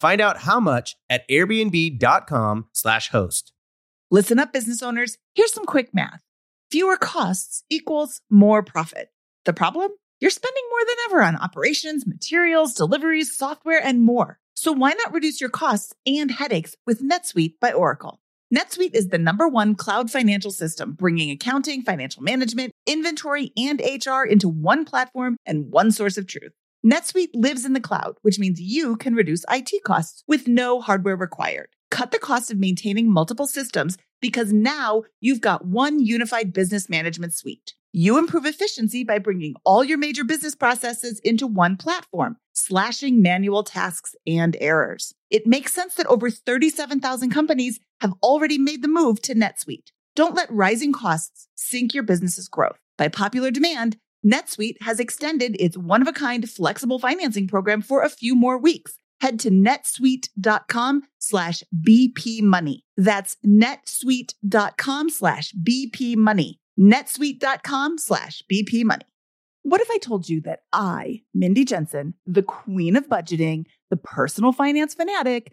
Find out how much at airbnb.com/slash host.
Listen up, business owners. Here's some quick math. Fewer costs equals more profit. The problem? You're spending more than ever on operations, materials, deliveries, software, and more. So why not reduce your costs and headaches with NetSuite by Oracle? NetSuite is the number one cloud financial system, bringing accounting, financial management, inventory, and HR into one platform and one source of truth. NetSuite lives in the cloud, which means you can reduce IT costs with no hardware required. Cut the cost of maintaining multiple systems because now you've got one unified business management suite. You improve efficiency by bringing all your major business processes into one platform, slashing manual tasks and errors. It makes sense that over 37,000 companies have already made the move to NetSuite. Don't let rising costs sink your business's growth. By popular demand, NetSuite has extended its one of a kind flexible financing program for a few more weeks. head to netsuite.com slash BP money. That's netsuite.com slash BP money. netsuite.com slash BP money. What if I told you that I, Mindy Jensen, the queen of budgeting, the personal finance fanatic,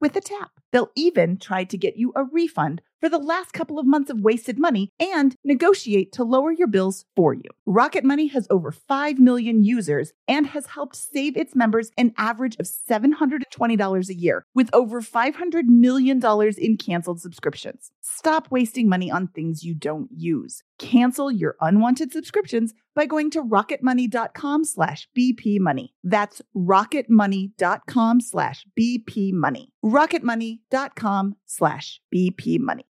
with a tap. They'll even try to get you a refund for the last couple of months of wasted money and negotiate to lower your bills for you. Rocket Money has over 5 million users and has helped save its members an average of $720 a year with over $500 million in canceled subscriptions. Stop wasting money on things you don't use. Cancel your unwanted subscriptions by going to rocketmoney.com slash bpmoney. That's rocketmoney.com slash bpmoney. rocketmoney.com slash bpmoney.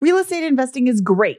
Real estate investing is great,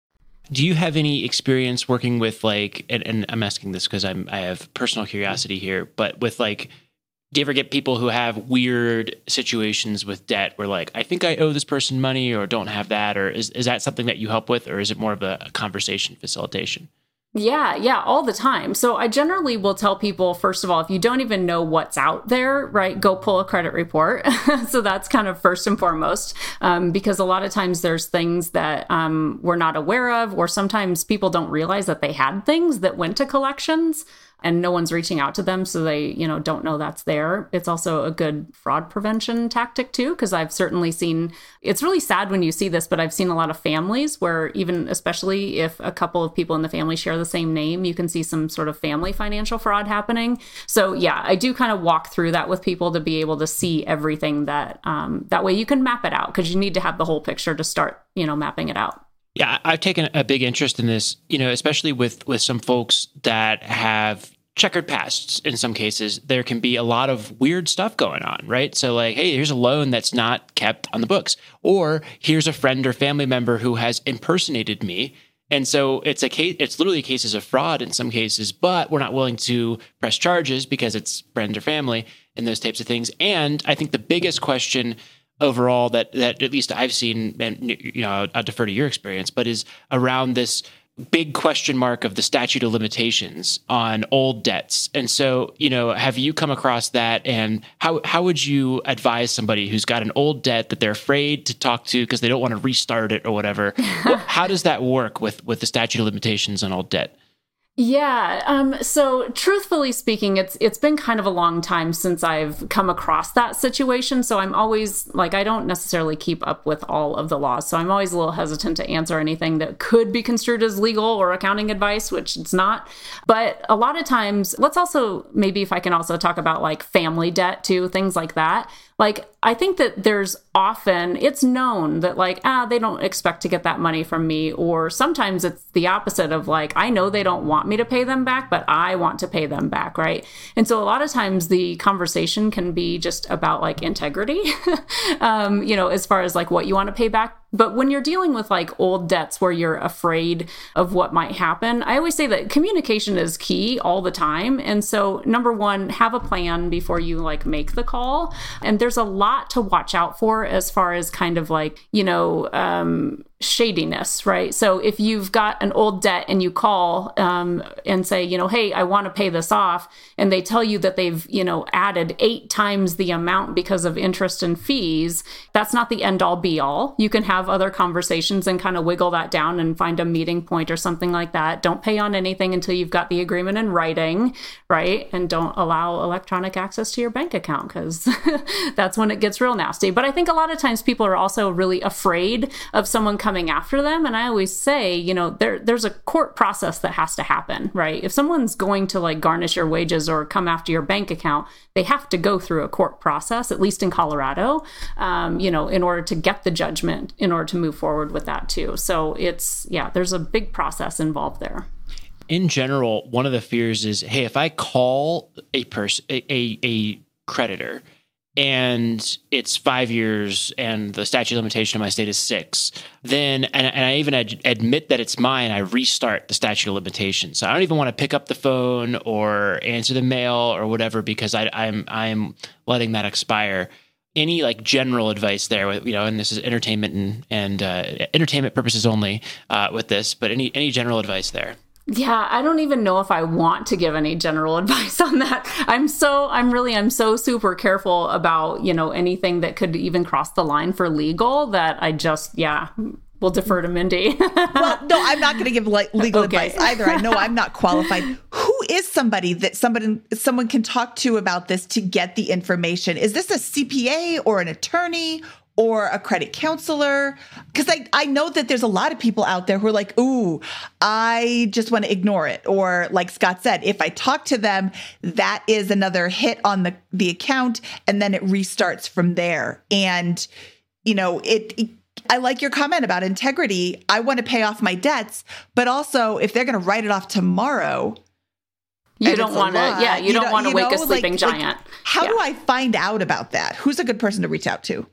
do you have any experience working with like and, and i'm asking this because i'm i have personal curiosity here but with like do you ever get people who have weird situations with debt where like i think i owe this person money or don't have that or is, is that something that you help with or is it more of a, a conversation facilitation
yeah, yeah, all the time. So I generally will tell people, first of all, if you don't even know what's out there, right, go pull a credit report. so that's kind of first and foremost, um, because a lot of times there's things that um, we're not aware of, or sometimes people don't realize that they had things that went to collections and no one's reaching out to them so they you know don't know that's there. It's also a good fraud prevention tactic too because i've certainly seen it's really sad when you see this but i've seen a lot of families where even especially if a couple of people in the family share the same name you can see some sort of family financial fraud happening. So yeah i do kind of walk through that with people to be able to see everything that um, that way you can map it out because you need to have the whole picture to start you know mapping it out
yeah, I've taken a big interest in this, you know, especially with with some folks that have checkered pasts in some cases. There can be a lot of weird stuff going on right? So like hey here's a loan that's not kept on the books or here's a friend or family member who has impersonated me. And so it's a case it's literally cases of fraud in some cases but we're not willing to press charges because it's friend or family and those types of things. And i think the biggest question overall that that at least I've seen, and you know, I'll defer to your experience, but is around this big question mark of the statute of limitations on old debts. And so, you know, have you come across that and how how would you advise somebody who's got an old debt that they're afraid to talk to because they don't want to restart it or whatever? how does that work with with the statute of limitations on old debt?
Yeah. Um, so truthfully speaking, it's it's been kind of a long time since I've come across that situation. So I'm always like I don't necessarily keep up with all of the laws. So I'm always a little hesitant to answer anything that could be construed as legal or accounting advice, which it's not. But a lot of times, let's also maybe if I can also talk about like family debt too, things like that like I think that there's often it's known that like ah they don't expect to get that money from me or sometimes it's the opposite of like I know they don't want me to pay them back but I want to pay them back, right? And so a lot of times the conversation can be just about like integrity. um, you know, as far as like what you want to pay back but when you're dealing with like old debts where you're afraid of what might happen, I always say that communication is key all the time. And so, number one, have a plan before you like make the call. And there's a lot to watch out for as far as kind of like, you know, um, shadiness, right? So if you've got an old debt and you call um, and say, you know, hey, I want to pay this off, and they tell you that they've, you know, added eight times the amount because of interest and fees, that's not the end all be all. You can have other conversations and kind of wiggle that down and find a meeting point or something like that. Don't pay on anything until you've got the agreement in writing, right? And don't allow electronic access to your bank account because that's when it gets real nasty. But I think a lot of times people are also really afraid of someone coming coming after them. And I always say, you know, there there's a court process that has to happen, right? If someone's going to like garnish your wages or come after your bank account, they have to go through a court process, at least in Colorado, um, you know, in order to get the judgment, in order to move forward with that too. So it's yeah, there's a big process involved there
in general, one of the fears is, hey, if I call a person, a, a, a, creditor, and it's five years and the statute limitation in my state is six then and, and i even ad- admit that it's mine i restart the statute of limitations so i don't even want to pick up the phone or answer the mail or whatever because I, i'm i'm letting that expire. Any like general advice there with you know and this is entertainment and and uh, entertainment purposes only uh, with this but any any general advice there
yeah, I don't even know if I want to give any general advice on that. I'm so I'm really I'm so super careful about, you know, anything that could even cross the line for legal that I just yeah, we'll defer to Mindy.
well, no, I'm not going to give like legal okay. advice either. I know I'm not qualified. Who is somebody that somebody someone can talk to about this to get the information? Is this a CPA or an attorney or a credit counselor because I, I know that there's a lot of people out there who are like ooh i just want to ignore it. Or like scott said if i talk to them that is another hit on the the account and then it restarts from there. And you know it, it I like your comment about integrity. I want to pay off my debts, but also if they're going to write it off tomorrow,
you don't want to yeah you, you don't want to wake know, a sleeping like, giant. like,
how
yeah.
do i find out about that? Who's a good person to reach out to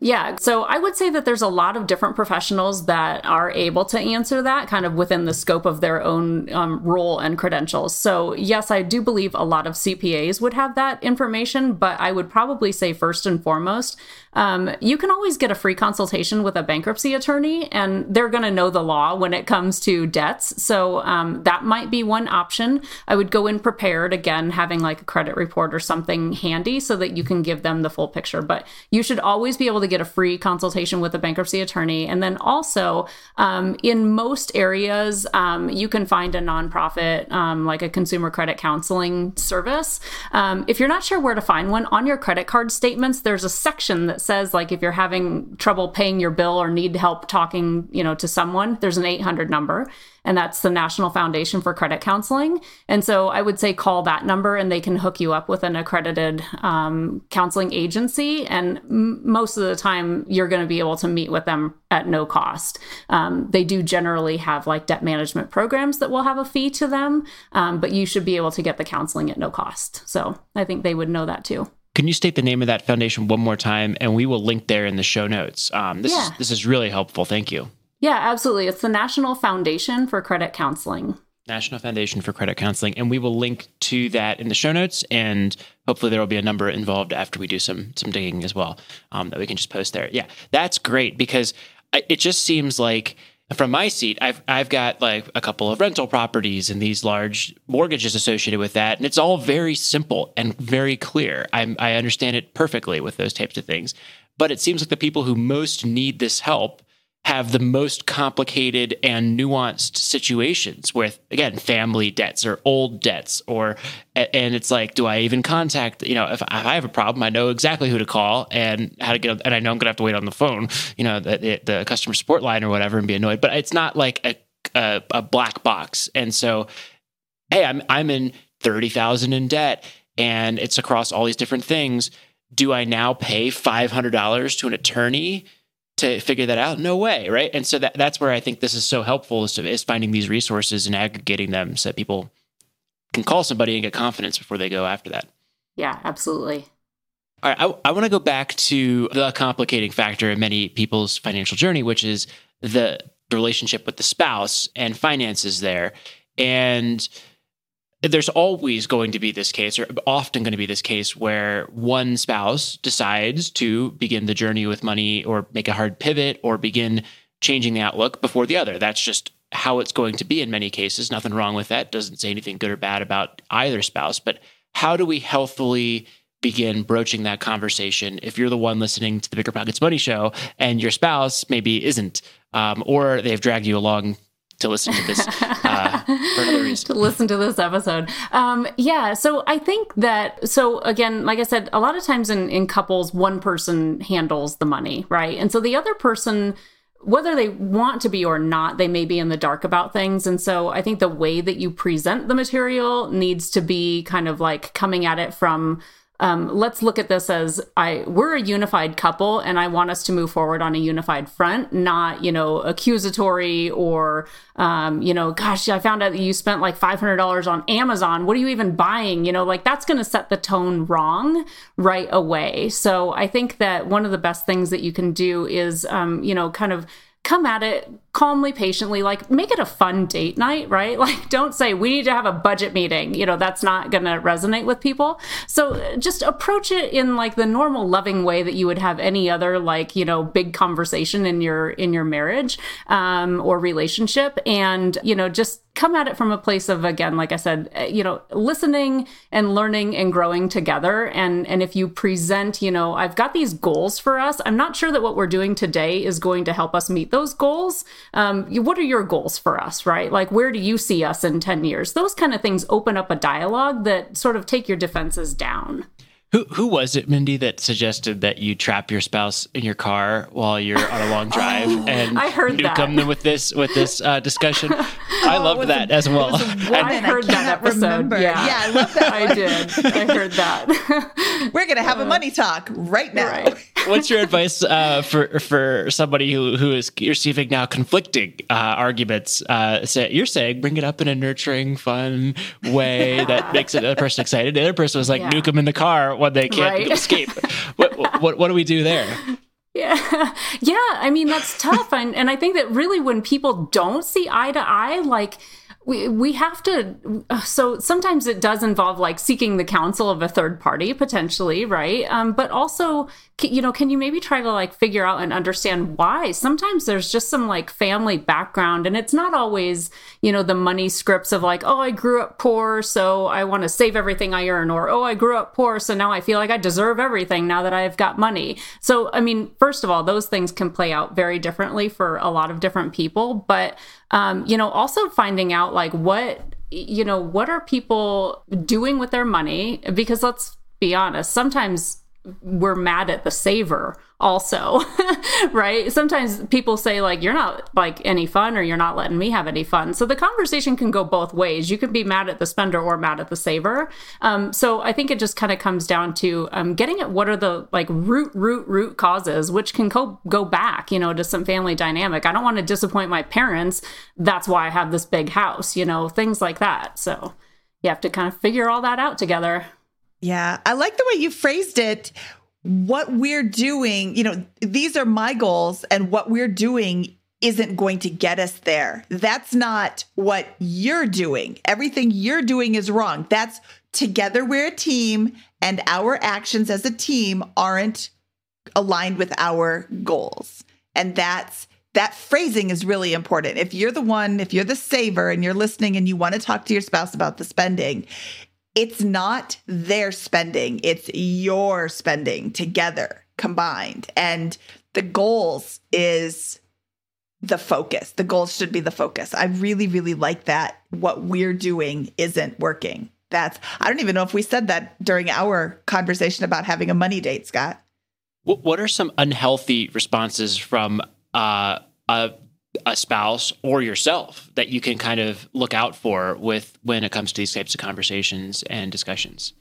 yeah, so I would say that there's a lot of different professionals that are able to answer that kind of within the scope of their own um, role and credentials. So, yes, I do believe a lot of CPAs would have that information, but I would probably say first and foremost, um, you can always get a free consultation with a bankruptcy attorney, and they're going to know the law when it comes to debts. So, um, that might be one option. I would go in prepared, again, having like a credit report or something handy so that you can give them the full picture. But you should always be able get a free consultation with a bankruptcy attorney. And then also, um, in most areas, um, you can find a nonprofit um, like a consumer credit counseling service. Um, if you're not sure where to find one, on your credit card statements, there's a section that says like if you're having trouble paying your bill or need help talking, you know, to someone, there's an 800 number and that's the National Foundation for Credit Counseling. And so I would say call that number and they can hook you up with an accredited um, counseling agency. And m- most of the time, you're going to be able to meet with them at no cost. Um, they do generally have like debt management programs that will have a fee to them, um, but you should be able to get the counseling at no cost. So I think they would know that too.
Can you state the name of that foundation one more time, and we will link there in the show notes. Um, this yeah. is this is really helpful. Thank you.
Yeah, absolutely. It's the National Foundation for Credit Counseling.
National Foundation for Credit Counseling. And we will link to that in the show notes. And hopefully there will be a number involved after we do some some digging as well um, that we can just post there. Yeah, that's great because it just seems like from my seat, I've I've got like a couple of rental properties and these large mortgages associated with that, and it's all very simple and very clear. i I understand it perfectly with those types of things, but it seems like the people who most need this help have the most complicated and nuanced situations with again family debts or old debts or and it's like do i even contact you know if, i have a problem i know exactly who to call and how to get and i know i'm going to have to wait on the phone you know the, the customer support line or whatever and be annoyed but it's not like a, a, a black box. And so hey i'm i'm in 30,000 in debt and it's across all these different things. Do I now pay $500 to an attorney to figure that out? No way, right? And so that, that's where I think this is so helpful is, to, is finding these resources and aggregating them so that people can call somebody and get confidence before they go after that.
Yeah, absolutely.
All right, I, I want to go back to the complicating factor in many people's financial journey, which is the, the relationship with the spouse and finances there. And there's always going to be this case, or often going to be this case, where one spouse decides to begin the journey with money or make a hard pivot or begin changing the outlook before the other. That's just how it's going to be in many cases. Nothing wrong with that. Doesn't say anything good or bad about either spouse. But how do we healthfully begin broaching that conversation if you're the one listening to the Bigger Pockets Money Show and your spouse maybe isn't, um, or they've dragged you along to listen to this uh, for another reason.
to listen to this episode. Um, yeah, so I think that so again, like I said, a lot of times in in couples, one person handles the money, right, and so the other person. Whether they want to be or not, they may be in the dark about things. And so I think the way that you present the material needs to be kind of like coming at it from um, let's look at this as I we're a unified couple, and I want us to move forward on a unified front, not you know accusatory or um, you know, gosh, I found out that you spent like five hundred dollars on Amazon. What are you even buying? You know, like that's going to set the tone wrong right away. So I think that one of the best things that you can do is, um, you know, kind of come at it calmly, patiently, like make it a fun date night, right? Like don't say we need to have a budget meeting. You know, that's not going to resonate with people. So just approach it in like the normal loving way that you would have any other like, you know, big conversation in your in your marriage um or relationship and, you know, just come at it from a place of again like i said eh, you know listening and learning and growing together and and if you present you know i've got these goals for us i'm not sure that what we're doing today is going to help us meet those goals um, what are your goals for us right like where do you see us in 10 years those kind of things open up a dialogue that sort of take your defenses down
who who was it, Mindy, that suggested that you trap your spouse in your car while you're on a long drive
oh,
and
I heard
you
that.
come with this with this uh, discussion? I loved
was
that
a-
as well.
it was a
And-
I heard
I
that episode.
remember.
Yeah.
Yeah, I love that
I did. I heard that.
We're gonna have a money talk right now.
Right.
What's your advice uh, for for somebody who who is receiving now conflicting uh, arguments? Uh, say, you're saying bring it up in a nurturing, fun way that makes the other person excited. The other person was like
Yeah.
nuke them in the car when they can't
Right.
escape. what, what what do we do there?
Yeah. Yeah. I mean, that's tough. And, and I think that really when people don't see eye to eye, like, we, we have to so sometimes it does involve like seeking the counsel of a third party potentially right? Um, but also you know can you maybe try to like figure out and understand why? Sometimes there's just some like family background and it's not always you know the money scripts of like oh i grew up poor so i want to save everything i earn or oh i grew up poor so now i feel like i deserve everything now that i've got money. So i mean first of all those things can play out very differently for a lot of different people but um, you know also finding out like what you know what are people doing with their money? Because let's be honest sometimes we're mad at the saver also right? Sometimes people say like you're not like any fun or you're not letting me have any fun. So the conversation can go both ways. You can be mad at the spender or mad at the saver. Um, so i think it just kind of comes down to um, getting at what are the like root root root causes which can go go back you know to some family dynamic. I don't want to disappoint my parents. That's why i have this big house you know things like that. So you have to kind of figure all that out together
Yeah, I like the way you phrased it. What we're doing, you know, these are my goals, and what we're doing isn't going to get us there. That's not what you're doing. Everything you're doing is wrong. That's together we're a team, and our actions as a team aren't aligned with our goals. And that's that phrasing is really important. If you're the one, if you're the saver and you're listening and you want to talk to your spouse about the spending, it's not their spending, it's your spending together combined. And the goals is the focus. The goals should be the focus. I really, really like that. What we're doing isn't working. That's, I don't even know if we said that during our conversation about having a money date, Scott.
What are some unhealthy responses from uh, a a spouse or yourself that you can kind of look out for with when it comes to these types of conversations and discussions?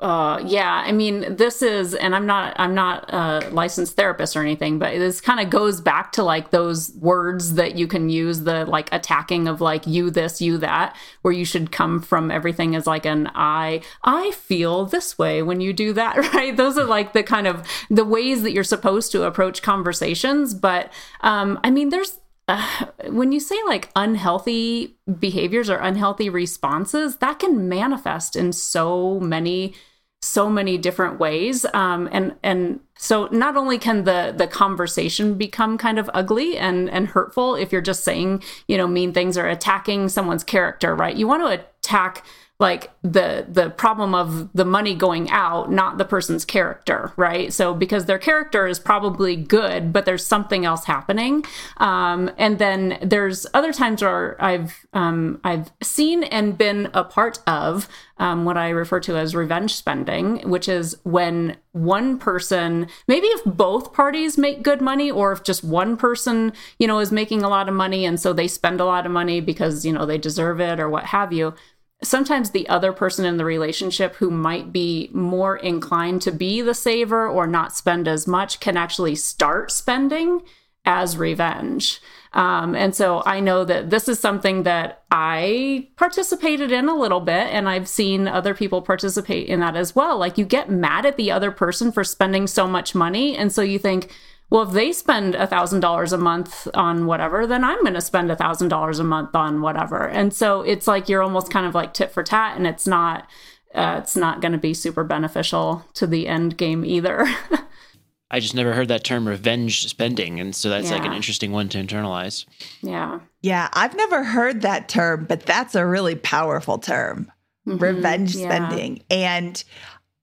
uh, yeah, I mean, this is, and I'm not, I'm not a licensed therapist or anything, but this kind of goes back to like those words that you can use, the like attacking of like you this, you that, where you should come from everything as like an I, I feel this way when you do that, right? Those are like the kind of the ways that you're supposed to approach conversations. But um, I mean, there's when you say like unhealthy behaviors or unhealthy responses, that can manifest in so many so many different ways. Um, and and so not only can the the conversation become kind of ugly and and hurtful if you're just saying you know mean things or attacking someone's character right? You want to attack like the the problem of the money going out not the person's character right? So because their character is probably good but there's something else happening. Um, and then there's other times where i've um, i've seen and been a part of um, what i refer to as revenge spending which is when one person maybe if both parties make good money or if just one person you know is making a lot of money and so they spend a lot of money because you know they deserve it or what have you sometimes the other person in the relationship who might be more inclined to be the saver or not spend as much can actually start spending as revenge. Um, and so I know that this is something that I participated in a little bit, and I've seen other people participate in that as well. Like you get mad at the other person for spending so much money. And so you think, well, if they spend a thousand dollars a month on whatever, then I'm going to spend a thousand dollars a month on whatever. And so it's like you're almost kind of like tit for tat, and it's not uh, it's not going to be super beneficial to the end game either.
I just never heard that term revenge spending. And so that's yeah. like an interesting one to internalize.
Yeah.
Yeah. I've never heard that term, but that's a really powerful term mm-hmm. revenge yeah. spending. And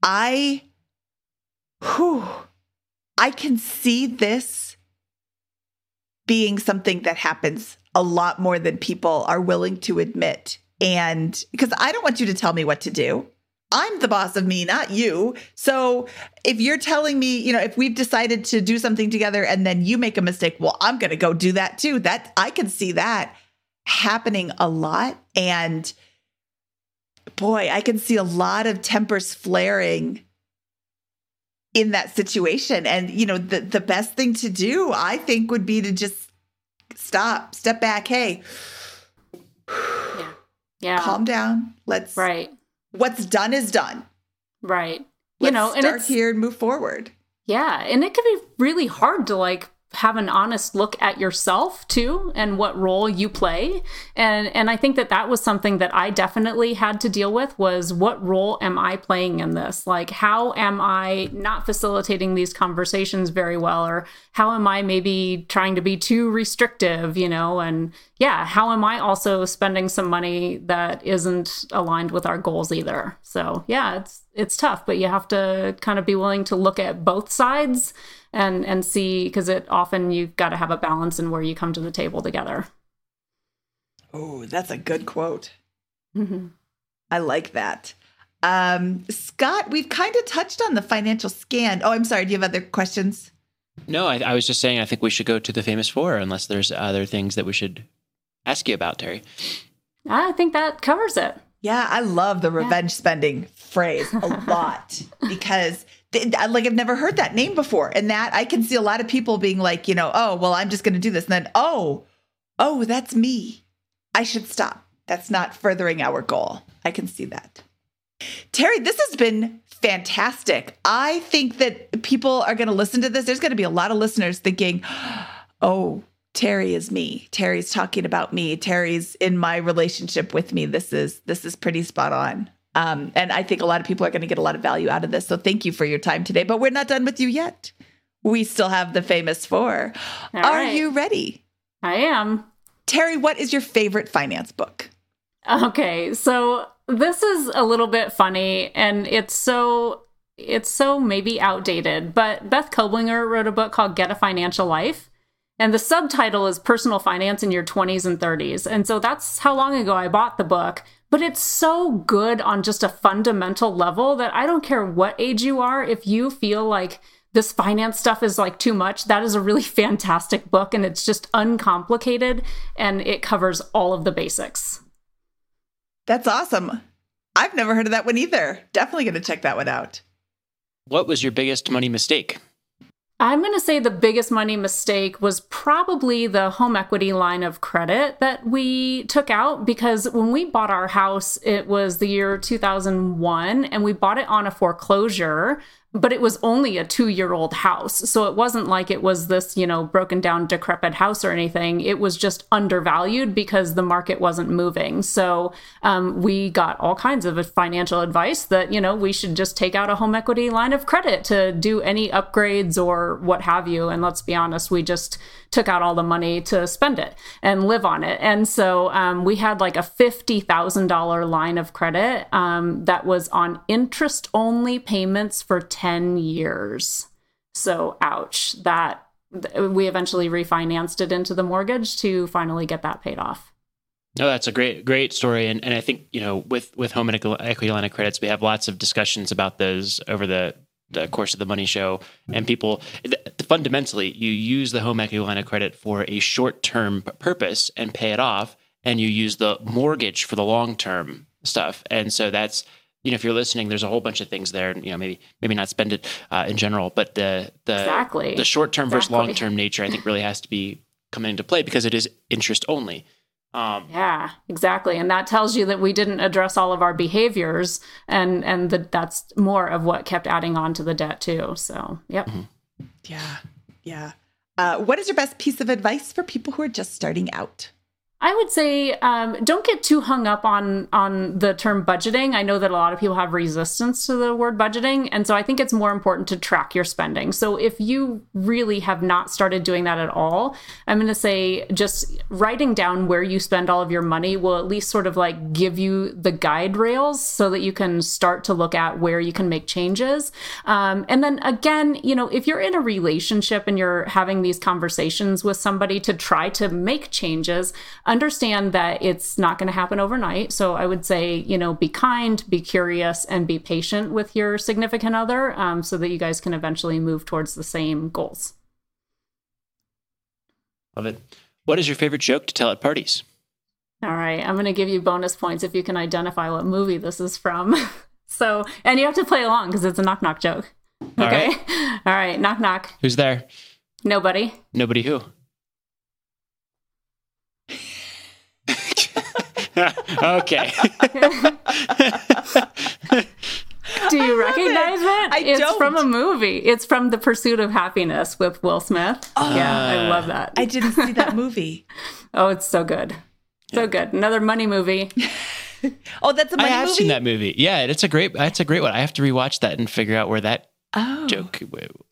I, whew, I can see this being something that happens a lot more than people are willing to admit. And because I don't want you to tell me what to do. I'm the boss of me, not you. So if you're telling me, you know, if we've decided to do something together and then you make a mistake, well, I'm going to go do that too. That I can see that happening a lot. And boy, I can see a lot of tempers flaring in that situation. And, you know, the, the best thing to do, I think, would be to just stop, step back. Hey,
yeah. Yeah.
Calm down. Let's,
right.
What's done is done.
Right.
Let's you know, and start here and move forward.
Yeah. And it can be really hard to like have an honest look at yourself too and what role you play. And and I think that that was something that I definitely had to deal with was what role am I playing in this? Like how am I not facilitating these conversations very well? Or how am I maybe trying to be too restrictive you know? And yeah how am I also spending some money that isn't aligned with our goals either? So yeah it's it's tough but you have to kind of be willing to look at both sides and and see because it often you've got to have a balance in where you come to the table together.
Oh, that's a good quote. Mm-hmm. I like that. Um, Scott, we've kind of touched on the financial scan. Oh, I'm sorry. Do you have other questions?
No, I, I was just saying I think we should go to the famous four unless there's other things that we should ask you about, Terry.
I think that covers it.
Yeah, I love the revenge yeah. spending phrase a lot because like I've never heard that name before. And that I can see a lot of people being like, you know, oh, well, I'm just going to do this. And then, oh, oh, that's me. I should stop. That's not furthering our goal. I can see that. Terry, this has been fantastic. I think that people are going to listen to this. There's going to be a lot of listeners thinking, oh, Terry is me. Terry's talking about me. Terry's in my relationship with me. This is this is pretty spot on. Um, and I think a lot of people are going to get a lot of value out of this. So thank you for your time today. But we're not done with you yet. We still have the famous four. All are right. you ready?
I am.
Terry, what is your favorite finance book?
Okay, so this is a little bit funny and it's so it's so maybe outdated, but Beth Kobliner wrote a book called Get a Financial Life. And the subtitle is Personal Finance in Your 20s and 30s. And so that's how long ago I bought the book but it's so good on just a fundamental level that I don't care what age you are, if you feel like this finance stuff is like too much, that is a really fantastic book and it's just uncomplicated and it covers all of the basics.
That's awesome. I've never heard of that one either. Definitely going to check that one out.
What was your biggest money mistake?
I'm going to say the biggest money mistake was probably the home equity line of credit that we took out because when we bought our house, it was the year 2001 and we bought it on a foreclosure but it was only a two year old house. So it wasn't like it was this, you know, broken down, decrepit house or anything. It was just undervalued because the market wasn't moving. So um, we got all kinds of financial advice that, you know, we should just take out a home equity line of credit to do any upgrades or what have you. And let's be honest, we just took out all the money to spend it and live on it. And so um, we had like a $50,000 line of credit um, that was on interest only payments for 10 years. So, ouch, that we eventually refinanced it into the mortgage to finally get that paid off.
No, that's a great, great story, and and I think you know with with home equity line of credits, we have lots of discussions about those over the the course of the money show and people fundamentally you use the home equity line of credit for a short-term purpose and pay it off and you use the mortgage for the long-term stuff and so that's you know if you're listening there's a whole bunch of things there and you know maybe maybe not spend it uh, in general but the the
exactly.
the short-term exactly. versus long-term nature i think really has to be coming into play because it is interest only
um, yeah, exactly, and that tells you that we didn't address all of our behaviors, and and that that's more of what kept adding on to the debt too. So, yep. Mm-hmm.
Yeah, yeah. Uh, what is your best piece of advice for people who are just starting out?
I would say um, don't get too hung up on on the term budgeting. I know that a lot of people have resistance to the word budgeting, and so I think it's more important to track your spending. So if you really have not started doing that at all, I'm going to say just writing down where you spend all of your money will at least sort of like give you the guide rails so that you can start to look at where you can make changes. Um, and then again, you know, if you're in a relationship and you're having these conversations with somebody to try to make changes understand that it's not going to happen overnight. So I would say, you know, be kind, be curious, and be patient with your significant other um, so that you guys can eventually move towards the same goals.
Love it. What is your favorite joke to tell at parties?
All right. I'm going to give you bonus points if you can identify what movie this is from. so, and you have to play along because it's a knock knock joke. Okay. All right. All right. Knock knock.
Who's there?
Nobody.
Nobody who? Okay.
Do you recognize it? it?
I
it's
don't.
from a movie. It's from The Pursuit of Happyness with Will Smith. Oh, yeah, I love that.
I didn't see that movie.
oh, it's so good. So yeah. good. Another money movie.
oh, that's a money movie.
I have
movie?
seen that movie. Yeah, it's a great it's a great one. I have to rewatch that and figure out where that oh. joke.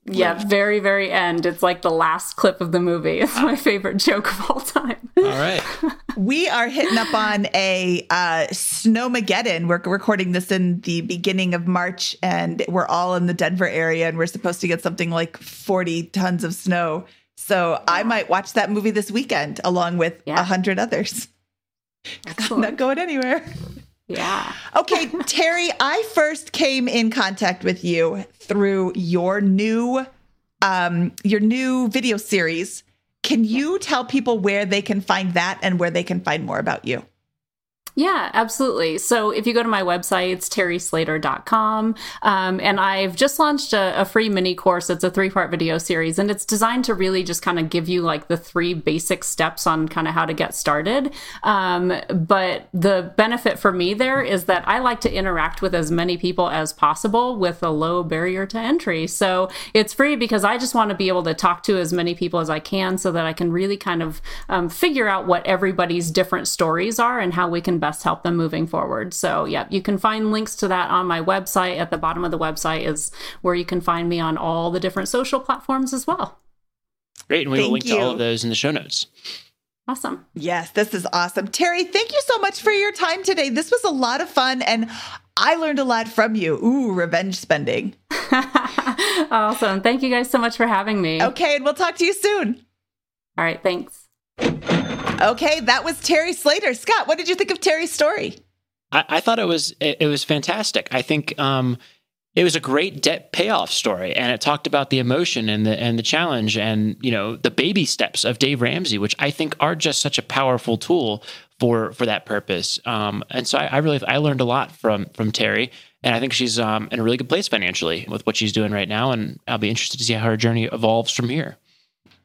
Yeah, very, very end. It's like the last clip of the movie. It's my favorite joke of all time.
All right.
we are hitting up on a uh, Snowmageddon. We're recording this in the beginning of March, and we're all in the Denver area, and we're supposed to get something like 40 tons of snow. So I might watch that movie this weekend along with a yeah. hundred others. I'm not going anywhere.
Yeah.
okay, Terry, I first came in contact with you through your new um your new video series. Can you tell people where they can find that and where they can find more about you?
Yeah, absolutely. So if you go to my website, it's terryslater.com. Um, and I've just launched a, a, free mini course. It's a three part video series, and it's designed to really just kind of give you like the three basic steps on kind of how to get started. Um, but the benefit for me there is that I like to interact with as many people as possible with a low barrier to entry. So it's free because I just want to be able to talk to as many people as I can so that I can really kind of um, figure out what everybody's different stories are and how we can best help them moving forward. So, yeah, you can find links to that on my website. At the bottom of the website is where you can find me on all the different social platforms as well.
Great. And we thank will link you. to all of those in the show notes.
Awesome.
Yes, this is awesome. Terry, thank you so much for your time today. This was a lot of fun and I learned a lot from you. Ooh, revenge spending.
awesome. Thank you guys so much for having me.
Okay, and we'll talk to you soon.
All right, thanks.
Okay, that was Terry Slater. Scott, what did you think of Terry's story?
I, I thought it was it, it, was fantastic. I think um, it was a great debt payoff story and it talked about the emotion and the and the challenge and you know the baby steps of Dave Ramsey which I think are just such a powerful tool for for that purpose um, and so I, I, really I learned a lot from from Terry and I think she's um, in a really good place financially with what she's doing right now and I'll be interested to see how her journey evolves from here.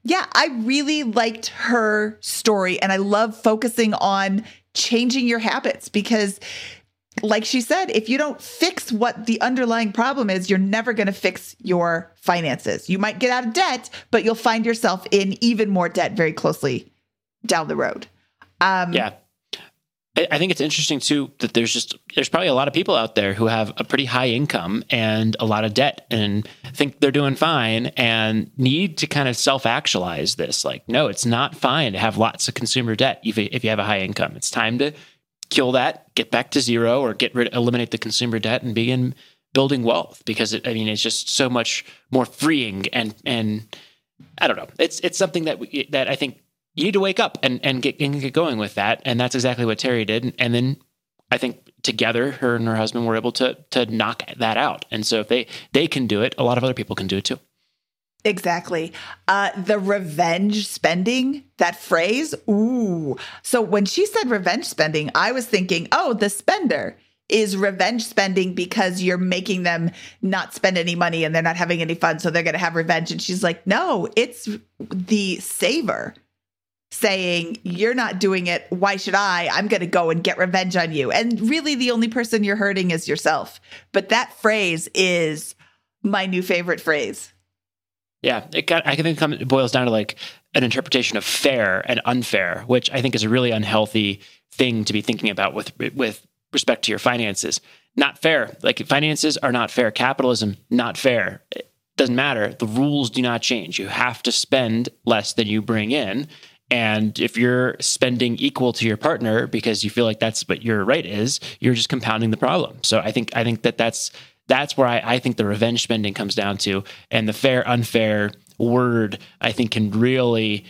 Yeah, I really liked her story and I love focusing on changing your habits because like she said, if you don't fix what the underlying problem is, you're never going to fix your finances. You might get out of debt, but you'll find yourself in even more debt very closely down the road.
Um, yeah. I think it's interesting too that there's just there's probably a lot of people out there who have a pretty high income and a lot of debt and think they're doing fine and need to kind of self actualize this. Like, no, it's not fine to have lots of consumer debt if if you have a high income. It's time to kill that, get back to zero, or get rid, eliminate the consumer debt, and begin building wealth. Because it, I mean, it's just so much more freeing, and and I don't know. It's it's something that we, that I think you need to wake up and and get and get going with that, and that's exactly what Terry did. And then I think together, her and her husband were able to to knock that out. And so if they they can do it, a lot of other people can do it too.
Exactly. Uh, the revenge spending, that phrase, ooh. So when she said revenge spending, I was thinking, oh, the spender is revenge spending because you're making them not spend any money and they're not having any fun. So they're going to have revenge. And she's like, no, it's the saver saying, you're not doing it. Why should I? I'm going to go and get revenge on you. And really, the only person you're hurting is yourself. But that phrase is my new favorite phrase.
Yeah, it got, I think it boils down to like an interpretation of fair and unfair, which I think is a really unhealthy thing to be thinking about with with respect to your finances. Not fair. Like finances are not fair. Capitalism not fair. It doesn't matter. The rules do not change. You have to spend less than you bring in. And if you're spending equal to your partner because you feel like that's what your right is, you're just compounding the problem. So I think I think that that's that's where I, I think the revenge spending comes down to. And the fair, unfair word, I think, can really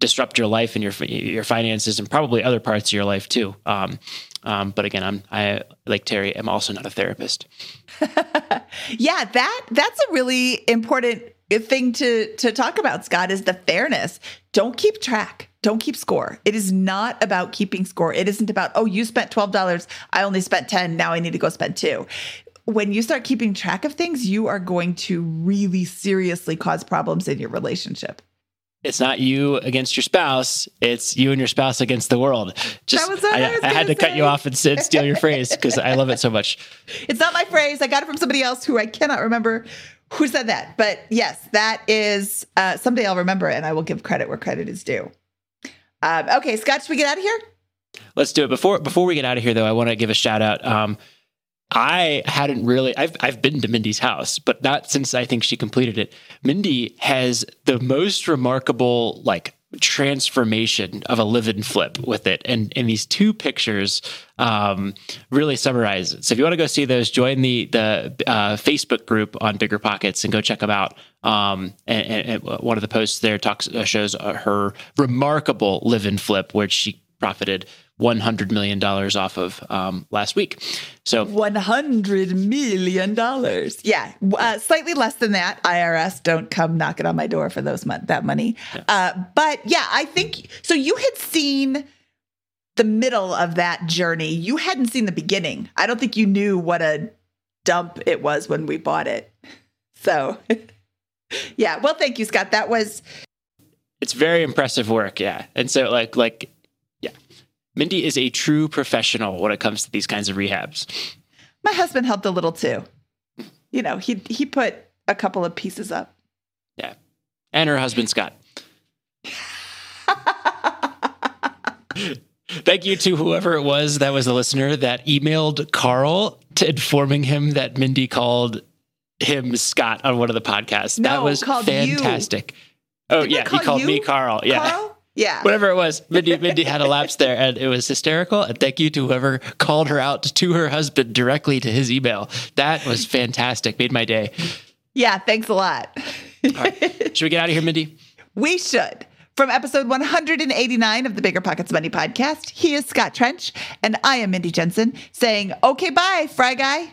disrupt your life and your your finances and probably other parts of your life too. Um, um, but again, I'm I like Terry. I'm also not a therapist.
yeah, that that's a really important thing to to talk about. Scott is the fairness. Don't keep track. Don't keep score. It is not about keeping score. It isn't about oh you spent twelve dollars. I only spent ten. Now I need to go spend two when you start keeping track of things, you are going to really seriously cause problems in your relationship.
It's not you against your spouse; it's you and your spouse against the world. Just I, I, I, had to say. cut you off and steal your phrase because I love it so much.
It's not my phrase. I got it from somebody else who I cannot remember who said that. But yes, that is uh, someday I'll remember it and I will give credit where credit is due. Um, okay, Scott, should we get out of here?
Let's do it. Before before we get out of here, though, I want to give a shout out. Um, I hadn't really I've I've been to Mindy's house, but not since I think she completed it. Mindy has the most remarkable like transformation of a live and flip with it. And and these two pictures um, really summarize it. So if you want to go see those join the the uh, facebook group on bigger pockets and go check them out. Um, and, and, one of the posts there talks uh, shows uh, her remarkable live and flip which she profited $100 million off of um, last week. So
$100 million. Yeah. Uh, slightly less than that. IRS don't come knocking on my door for those that money. Yeah. Uh, but yeah, I think so. You had seen the middle of that journey. You hadn't seen the beginning. I don't think you knew what a dump it was when we bought it. So yeah. Well, thank you, Scott. That was
it's very impressive work yeah and so like like Mindy is a true professional when it comes to these kinds of rehabs.
My husband helped a little too. You know, he he put a couple of pieces up.
Yeah. And her husband Scott. Thank you to whoever it was that was a listener that emailed Carl to informing him that Mindy called him Scott on one of the podcasts. No, that was fantastic. You. Oh Didn't yeah, he called me Carl. Yeah. Carl?
Yeah.
Whatever it was. Mindy, Mindy had a lapse there and it was hysterical. And thank you to whoever called her out to her husband directly to his email. That was fantastic. Made my day.
Yeah. Thanks a lot.
All right. Should we get out of here, Mindy?
We should. From episode 189 of the Bigger Pockets Money podcast, he is Scott Trench, and I am Mindy Jensen saying, okay, bye, Fry Guy.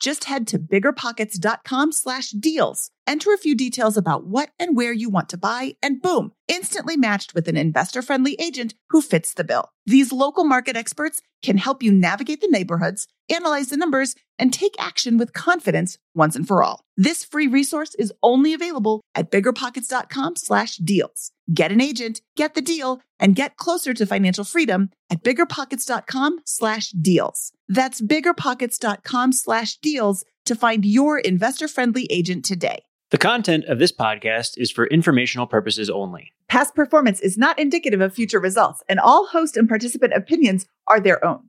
Just head to biggerpockets.com slash deals. Enter a few details about what and where you want to buy, and boom, instantly matched with an investor friendly agent who fits the bill. These local market experts can help you navigate the neighborhoods, analyze the numbers, and take action with confidence once and for all. This free resource is only available at biggerpockets.com slash deals. Get an agent, get the deal, and get closer to financial freedom at biggerpockets.com slash deals. That's biggerpockets.com slash deals to find your investor friendly agent today.
The content of this podcast is for informational purposes only.
Past performance is not indicative of future results, and all host and participant opinions are their own.